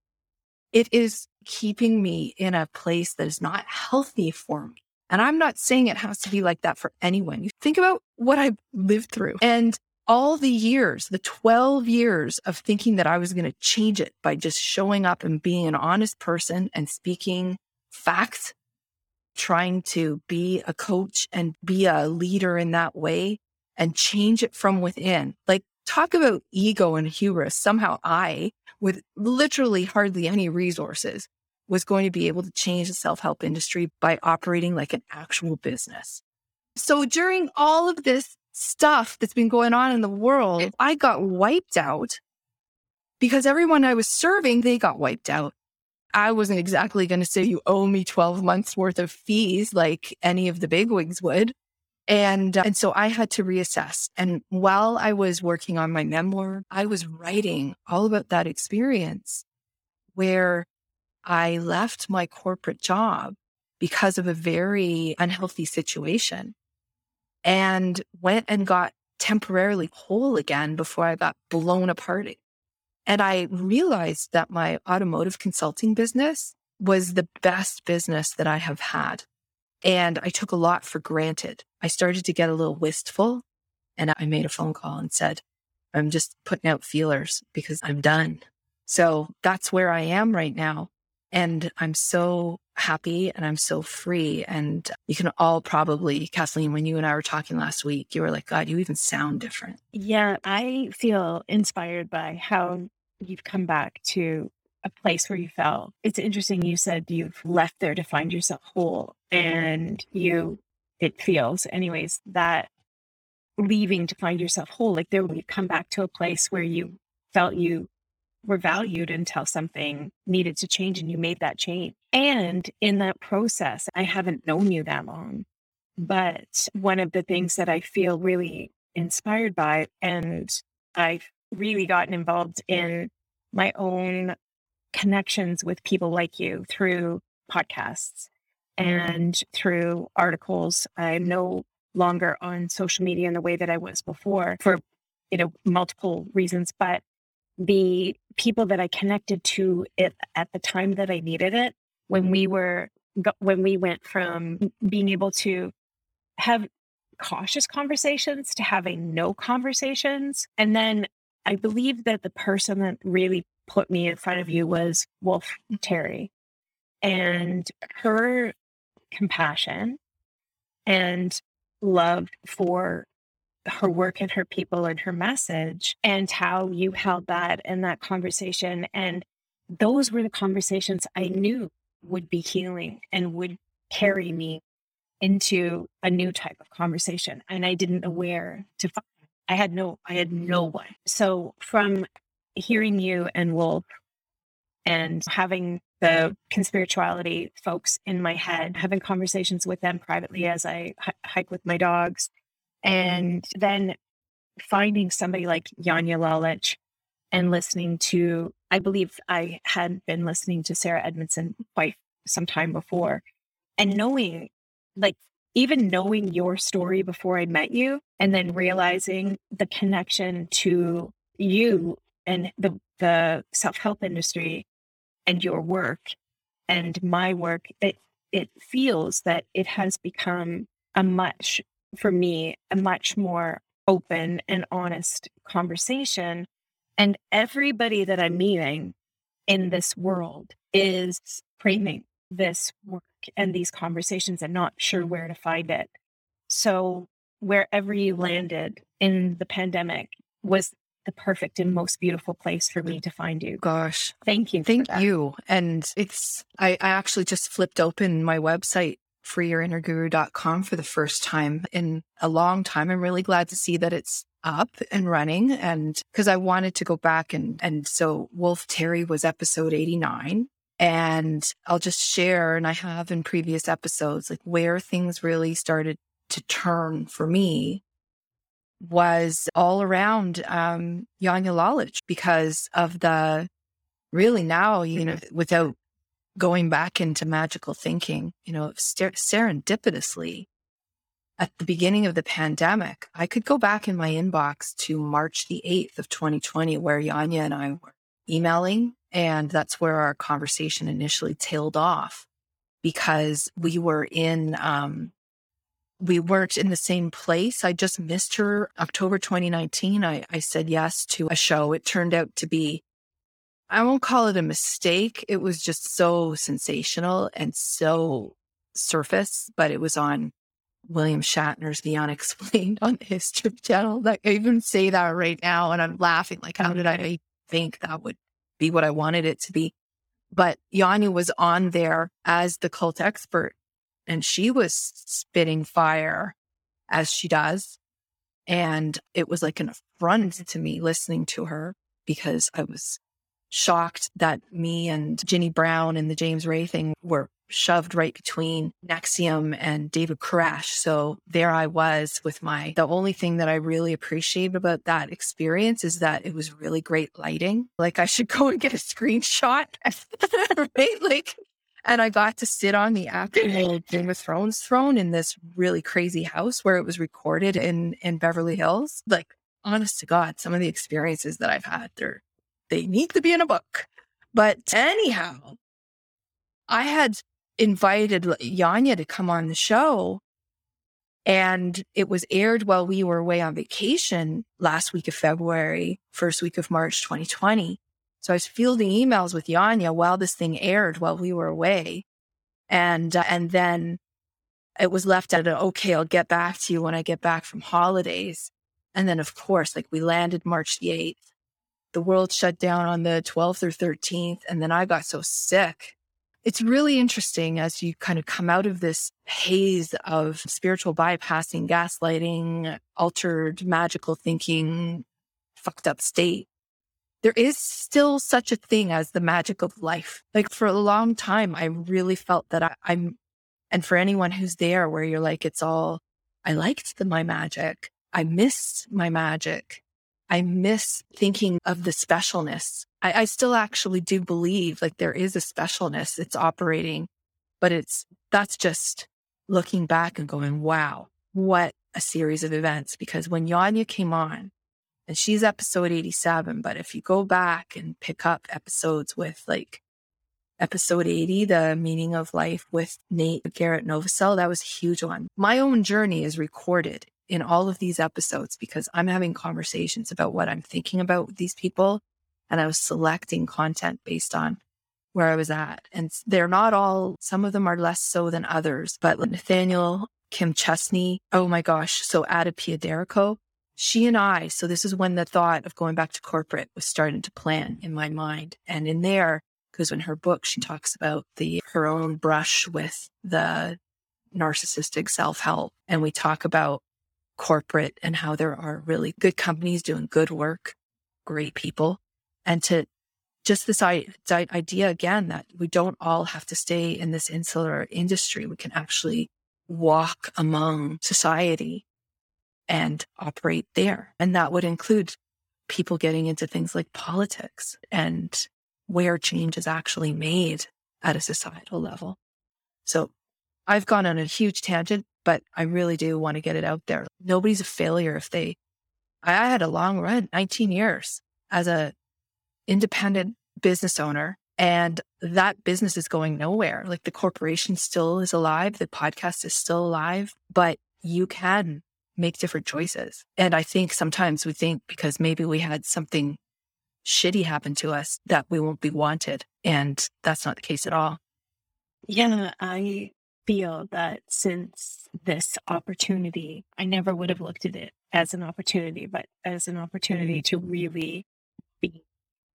it is keeping me in a place that is not healthy for me. And I'm not saying it has to be like that for anyone. You think about what I've lived through. And all the years, the 12 years of thinking that I was going to change it by just showing up and being an honest person and speaking facts, trying to be a coach and be a leader in that way and change it from within. Like, talk about ego and hubris. Somehow I, with literally hardly any resources, was going to be able to change the self help industry by operating like an actual business. So during all of this stuff that's been going on in the world, I got wiped out because everyone I was serving, they got wiped out. I wasn't exactly going to say you owe me 12 months worth of fees like any of the bigwigs would. And, uh, and so I had to reassess. And while I was working on my memoir, I was writing all about that experience where I left my corporate job because of a very unhealthy situation and went and got temporarily whole again before I got blown apart. And I realized that my automotive consulting business was the best business that I have had. And I took a lot for granted. I started to get a little wistful and I made a phone call and said, I'm just putting out feelers because I'm done. So that's where I am right now. And I'm so happy and I'm so free. And you can all probably, Kathleen, when you and I were talking last week, you were like, God, you even sound different. Yeah, I feel inspired by how you've come back to a place where you felt. It's interesting. You said you've left there to find yourself whole and you, it feels, anyways, that leaving to find yourself whole, like there, when you come back to a place where you felt you were valued until something needed to change and you made that change. And in that process, I haven't known you that long, but one of the things that I feel really inspired by, and I've really gotten involved in my own connections with people like you through podcasts and through articles. I'm no longer on social media in the way that I was before for you know multiple reasons, but the people that I connected to it at the time that I needed it, when we mm-hmm. were, when we went from being able to have cautious conversations to having no conversations. And then I believe that the person that really put me in front of you was Wolf Terry and her compassion and love for her work and her people and her message and how you held that in that conversation. And those were the conversations I knew would be healing and would carry me into a new type of conversation. And I didn't know where to find. I had no, I had no one. So from hearing you and Wolf and having the conspirituality folks in my head, having conversations with them privately as I h- hike with my dogs, and then finding somebody like Janja Lalich and listening to, I believe I had been listening to Sarah Edmondson quite some time before and knowing, like, even knowing your story before I met you and then realizing the connection to you and the, the self help industry and your work and my work, it it feels that it has become a much for me a much more open and honest conversation. And everybody that I'm meeting in this world is framing this work and these conversations and not sure where to find it. So, wherever you landed in the pandemic was the perfect and most beautiful place for me to find you. Gosh. Thank you. Thank you. And it's, I, I actually just flipped open my website freeyourinnerguru.com for the first time in a long time. I'm really glad to see that it's up and running and because I wanted to go back and and so Wolf Terry was episode 89 and I'll just share and I have in previous episodes like where things really started to turn for me was all around um Janja Lalich because of the really now you know without going back into magical thinking, you know, ser- serendipitously at the beginning of the pandemic, I could go back in my inbox to March the 8th of 2020, where Janja and I were emailing. And that's where our conversation initially tailed off because we were in, um, we weren't in the same place. I just missed her October 2019. I, I said yes to a show. It turned out to be I won't call it a mistake. It was just so sensational and so surface, but it was on William Shatner's The Unexplained on the History Channel. Like I even say that right now, and I'm laughing. Like, how did I think that would be what I wanted it to be? But Janja was on there as the cult expert, and she was spitting fire as she does. And it was like an affront to me listening to her because I was shocked that me and Ginny Brown and the James Ray thing were shoved right between NXIVM and David Koresh. So there I was with my, the only thing that I really appreciated about that experience is that it was really great lighting. Like I should go and get a screenshot, right? Like, and I got to sit on the actual Game of Thrones throne in this really crazy house where it was recorded in, in Beverly Hills. Like, honest to God, some of the experiences that I've had, they're they need to be in a book. But anyhow, I had invited Janja to come on the show and it was aired while we were away on vacation last week of February, first week of March 2020. So I was fielding emails with Janja while this thing aired while we were away. And, uh, and then it was left at an, okay, I'll get back to you when I get back from holidays. And then of course, like we landed March the 8th the world shut down on the 12th or 13th. And then I got so sick. It's really interesting as you kind of come out of this haze of spiritual bypassing, gaslighting, altered magical thinking, fucked up state. There is still such a thing as the magic of life. Like for a long time, I really felt that I, I'm, and for anyone who's there where you're like, it's all, I liked the, my magic. I missed my magic. I miss thinking of the specialness. I, I still actually do believe like there is a specialness it's operating, but it's that's just looking back and going, wow, what a series of events. Because when Janja came on, and she's episode 87, but if you go back and pick up episodes with like episode 80, the meaning of life with Nate Garrett Novosel, that was a huge one. My own journey is recorded in all of these episodes because I'm having conversations about what I'm thinking about with these people. And I was selecting content based on where I was at. And they're not all, some of them are less so than others, but Nathaniel Kim Chesney, oh my gosh. So Adipia Derico, she and I, so this is when the thought of going back to corporate was starting to plan in my mind. And in there, because in her book, she talks about the, her own brush with the narcissistic self help. And we talk about corporate and how there are really good companies doing good work, great people, and to just this idea again that we don't all have to stay in this insular industry. We can actually walk among society and operate there. And that would include people getting into things like politics and where change is actually made at a societal level. So I've gone on a huge tangent, but I really do want to get it out there. Nobody's a failure if they, I had a long run, 19 years as a independent business owner And that business is going nowhere. Like the corporation still is alive, the podcast is still alive, but you can make different choices. And I think sometimes we think because maybe we had something shitty happen to us that we won't be wanted. And that's not the case at all. Yeah, I feel that since this opportunity, I never would have looked at it as an opportunity, but as an opportunity mm-hmm. to really be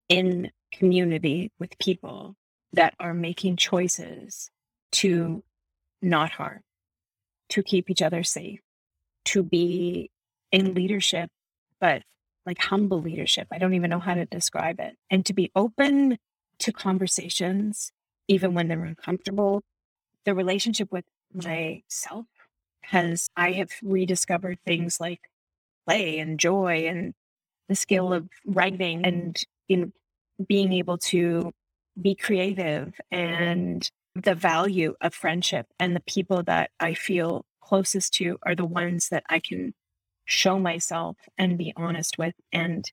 in community with people that are making choices to not harm, to keep each other safe, to be in leadership, but like humble leadership. I don't even know how to describe it. And to be open to conversations, even when they're uncomfortable. The relationship with myself has, I have rediscovered things like play and joy and the skill of writing and in being able to be creative and the value of friendship and the people that I feel closest to are the ones that I can show myself and be honest with and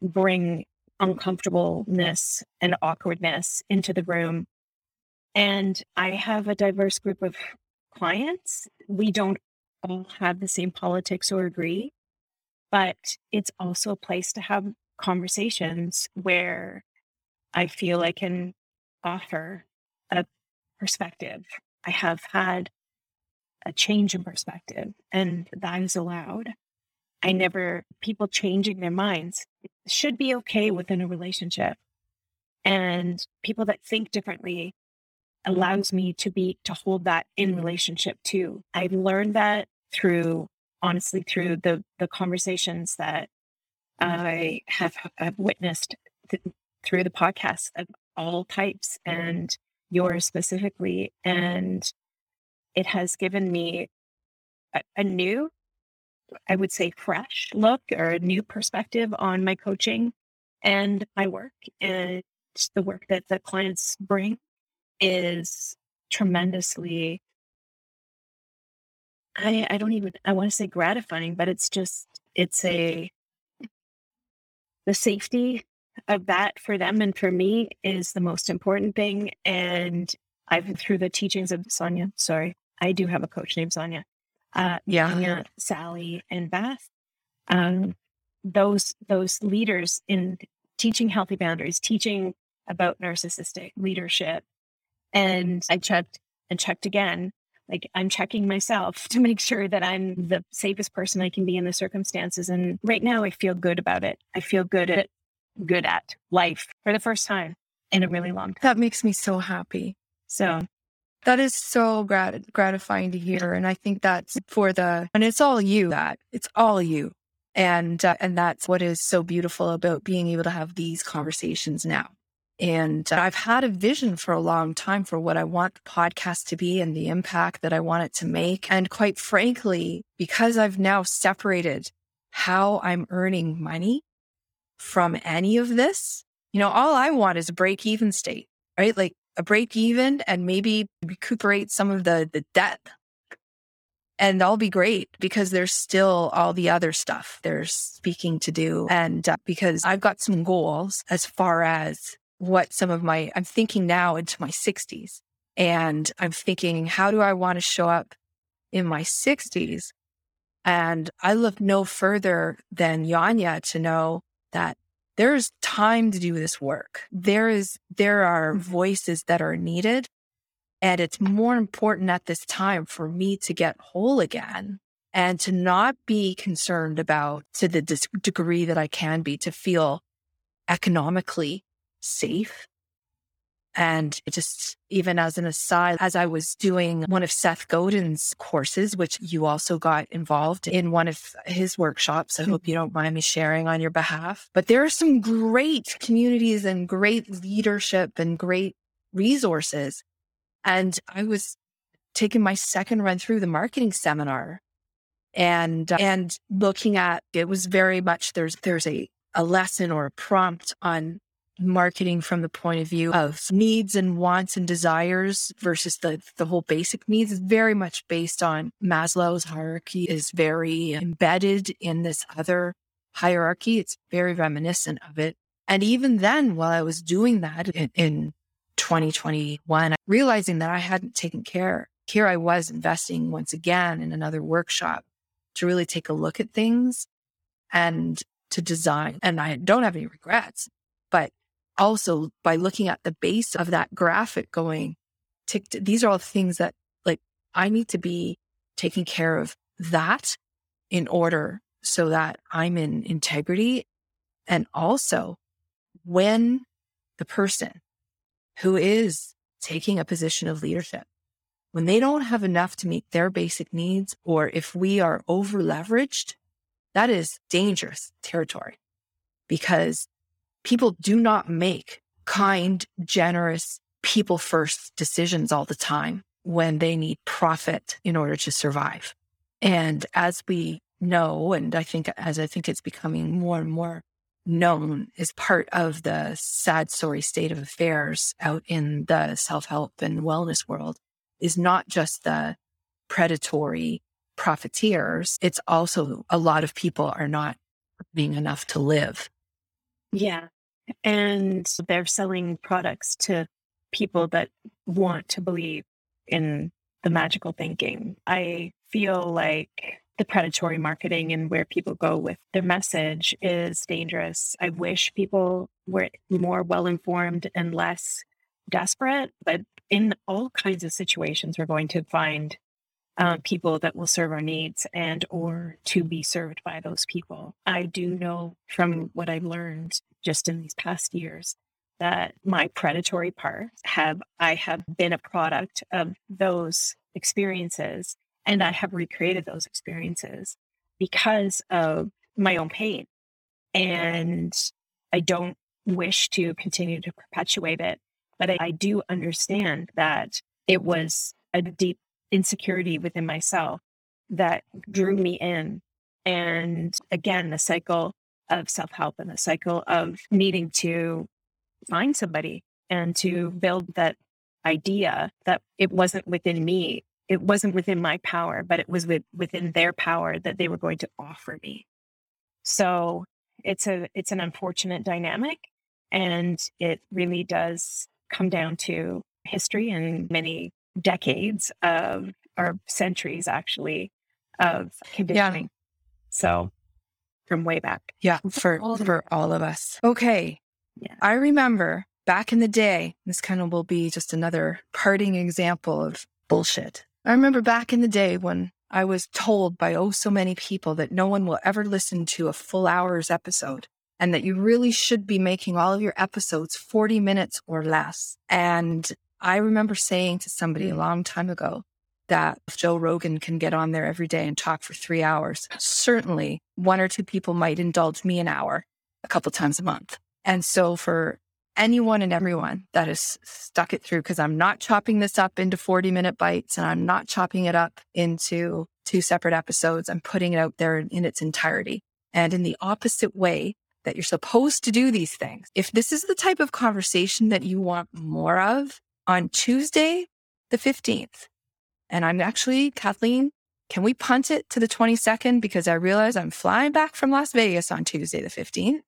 bring uncomfortableness and awkwardness into the room. And I have a diverse group of clients. We don't all have the same politics or agree, but it's also a place to have conversations where I feel I can offer a perspective. I have had a change in perspective, and that is allowed. I never, people changing their minds should be okay within a relationship. And people that think differently allows me to be, to hold that in mm-hmm. relationship too. I've learned that through, honestly, through the, the conversations that mm-hmm. I have, have witnessed th- through the podcast of all types and yours specifically. And it has given me a, a new I would say, fresh look or a new perspective on my coaching and my work. And the work that the clients bring is tremendously, I, I don't even, I want to say gratifying, but it's just, it's a, the safety of that for them and for me is the most important thing. And I've, been through the teachings of Sonia, sorry, I do have a coach named Sonia uh, yeah, Sally, and Beth. Um, those those leaders in teaching healthy boundaries, teaching about narcissistic leadership, and I checked and checked again. Like I'm checking myself to make sure that I'm the safest person I can be in the circumstances. And right now, I feel good about it. I feel good at good at life for the first time in a really long time. That makes me so happy. So that is so grat- gratifying to hear. And I think that's for the, and it's all you that it's all you. And, uh, and that's what is so beautiful about being able to have these conversations now. And I've had a vision for a long time for what I want the podcast to be and the impact that I want it to make. And quite frankly, because I've now separated how I'm earning money from any of this, you know, all I want is a break even state, right? Like a break even and maybe recuperate some of the, the debt. And I'll be great because there's still all the other stuff there's speaking to do. And uh, because I've got some goals as far as what some of my, I'm thinking now into my 60s. And I'm thinking, how do I want to show up in my 60s? And I look no further than Janja to know that there's time to do this work. There is, there are mm-hmm. voices that are needed. And it's more important at this time for me to get whole again and to not be concerned about to the degree that I can be to feel economically safe and just even as an aside, as I was doing one of Seth Godin's courses, which you also got involved in one of his workshops, I hope you don't mind me sharing on your behalf. But there are some great communities and great leadership and great resources. And I was taking my second run through the marketing seminar and, uh, and looking at it was very much there's, there's a, a lesson or a prompt on marketing from the point of view of needs and wants and desires versus the, the whole basic needs is very much based on Maslow's hierarchy is very embedded in this other hierarchy. It's very reminiscent of it. And even then, while I was doing that in, in 2021, realizing that I hadn't taken care. Here I was investing once again in another workshop to really take a look at things and to design. And I don't have any regrets, but also by looking at the base of that graphic going, ticked, these are all things that like I need to be taking care of that in order so that I'm in integrity. And also when the person who is taking a position of leadership, when they don't have enough to meet their basic needs, or if we are over leveraged, that is dangerous territory because people do not make kind, generous, people first decisions all the time when they need profit in order to survive. And as we know, and I think as I think it's becoming more and more known as part of the sad story state of affairs out in the self-help and wellness world is not just the predatory profiteers. It's also a lot of people are not being enough to live. Yeah. And they're selling products to people that want to believe in the magical thinking. I feel like the predatory marketing and where people go with their message is dangerous. I wish people were more well informed and less desperate, but in all kinds of situations, we're going to find uh, people that will serve our needs and or to be served by those people. I do know from what I've learned just in these past years that my predatory part have I have been a product of those experiences and I have recreated those experiences because of my own pain. And I don't wish to continue to perpetuate it, but I, I do understand that it was a deep insecurity within myself that drew mm-hmm. me in. And again, the cycle of self help and the cycle of needing to find somebody and to mm-hmm. build that idea that it wasn't within me it wasn't within my power, but it was with, within their power that they were going to offer me. So it's a it's an unfortunate dynamic, and it really does come down to history and many decades of or centuries actually of conditioning. Yeah. So from way back. Yeah, for all for all of us. Okay. Yeah. I remember back in the day, this kind of will be just another parting example of bullshit. I remember back in the day when I was told by oh so many people that no one will ever listen to a full hour's episode and that you really should be making all of your episodes 40 minutes or less. And I remember saying to somebody a mm. long time ago that if Joe Rogan can get on there every day and talk for three hours, certainly one or two people might indulge me an hour a couple times a month. And so for anyone and everyone that has stuck it through because I'm not chopping this up into 40 minute bites and I'm not chopping it up into two separate episodes. I'm putting it out there in its entirety and in the opposite way that you're supposed to do these things. If this is the type of conversation that you want more of on Tuesday, the 15th, and I'm actually, Kathleen, can we punt it to the 22nd? Because I realize I'm flying back from Las Vegas on Tuesday, the 15th.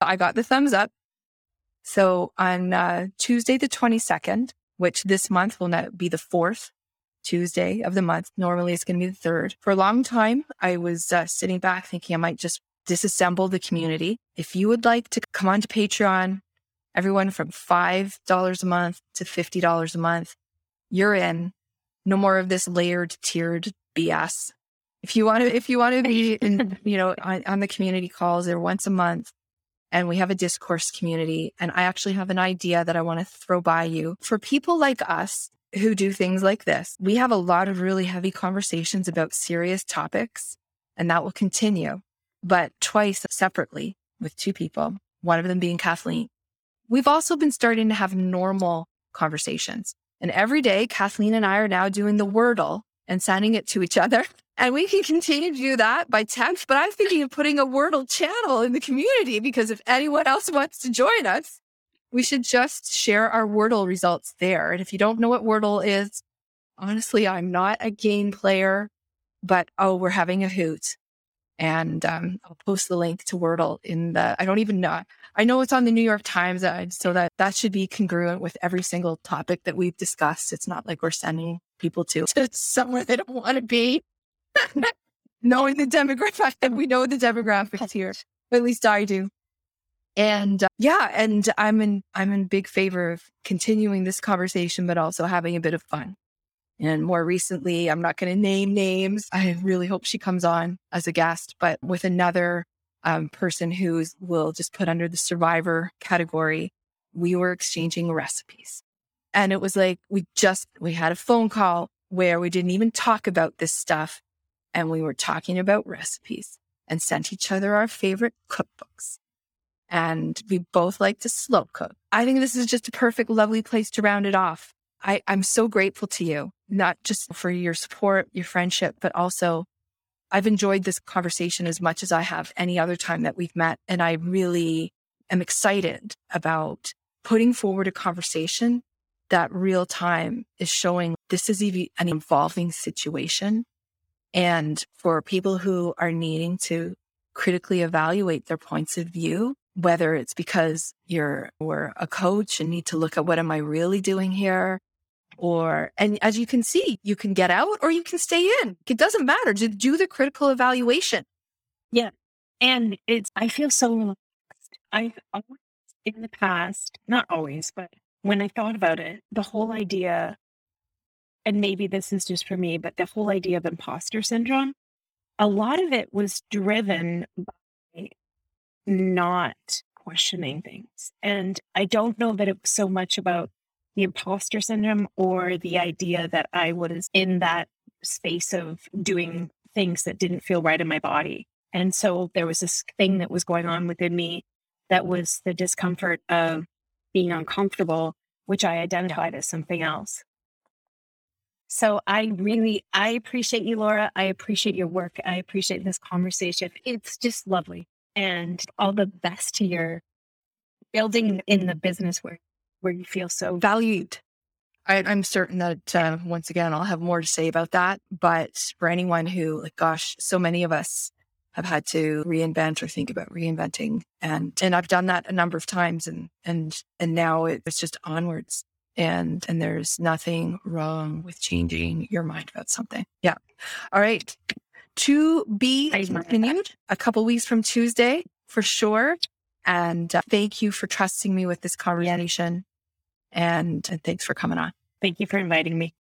I got the thumbs up. So on uh, Tuesday, the 22nd, which this month will now be the fourth Tuesday of the month. Normally it's going to be the third. For a long time, I was uh, sitting back thinking I might just disassemble the community. If you would like to come on to Patreon, everyone from $5 a month to $50 a month, you're in. No more of this layered, tiered BS. If you want to, if you want to be in, you know, on, on the community calls, they're once a month and we have a discourse community. And I actually have an idea that I want to throw by you for people like us who do things like this. We have a lot of really heavy conversations about serious topics, and that will continue, but twice separately with two people, one of them being Kathleen. We've also been starting to have normal conversations. And every day, Kathleen and I are now doing the Wordle and sending it to each other. And we can continue to do that by text. But I'm thinking of putting a Wordle channel in the community because if anyone else wants to join us, we should just share our Wordle results there. And if you don't know what Wordle is, honestly, I'm not a game player, but oh, we're having a hoot. And um, I'll post the link to Wordle in the, I don't even know. I know it's on the New York Times, uh, so that that should be congruent with every single topic that we've discussed. It's not like we're sending people to, to somewhere they don't want to be. Knowing the demographic, we know the demographics here. At least I do. And uh, yeah, and I'm in I'm in big favor of continuing this conversation, but also having a bit of fun. And more recently, I'm not going to name names. I really hope she comes on as a guest, but with another um, person who will just put under the survivor category, we were exchanging recipes. And it was like we just we had a phone call where we didn't even talk about this stuff, and we were talking about recipes and sent each other our favorite cookbooks and we both like to slow cook. I think this is just a perfect, lovely place to round it off. I, I'm so grateful to you, not just for your support, your friendship, but also I've enjoyed this conversation as much as I have any other time that we've met. And I really am excited about putting forward a conversation that real time is showing this is an evolving situation. And for people who are needing to critically evaluate their points of view, whether it's because you're or a coach and need to look at what am I really doing here? Or, and as you can see, you can get out or you can stay in. It doesn't matter. Just do the critical evaluation. Yeah. And it's, I feel so relaxed. I've always, in the past, not always, but when I thought about it, the whole idea, and maybe this is just for me, but the whole idea of imposter syndrome, a lot of it was driven by not questioning things. And I don't know that it was so much about the imposter syndrome or the idea that I was in that space of doing things that didn't feel right in my body. And so there was this thing that was going on within me that was the discomfort of being uncomfortable, which I identified as something else. So I really, I appreciate you, Laura. I appreciate your work. I appreciate this conversation. It's just lovely and all the best to your building in the business where where you feel so valued. I, am certain that uh, once again I'll have more to say about that. But for anyone who, like, gosh, so many of us have had to reinvent or think about reinventing, and and I've done that a number of times, and and and now it's just onwards. And and there's nothing wrong with changing your mind about something. Yeah. All right to be continued a couple weeks from Tuesday for sure. And uh, thank you for trusting me with this conversation. And, and thanks for coming on. Thank you for inviting me.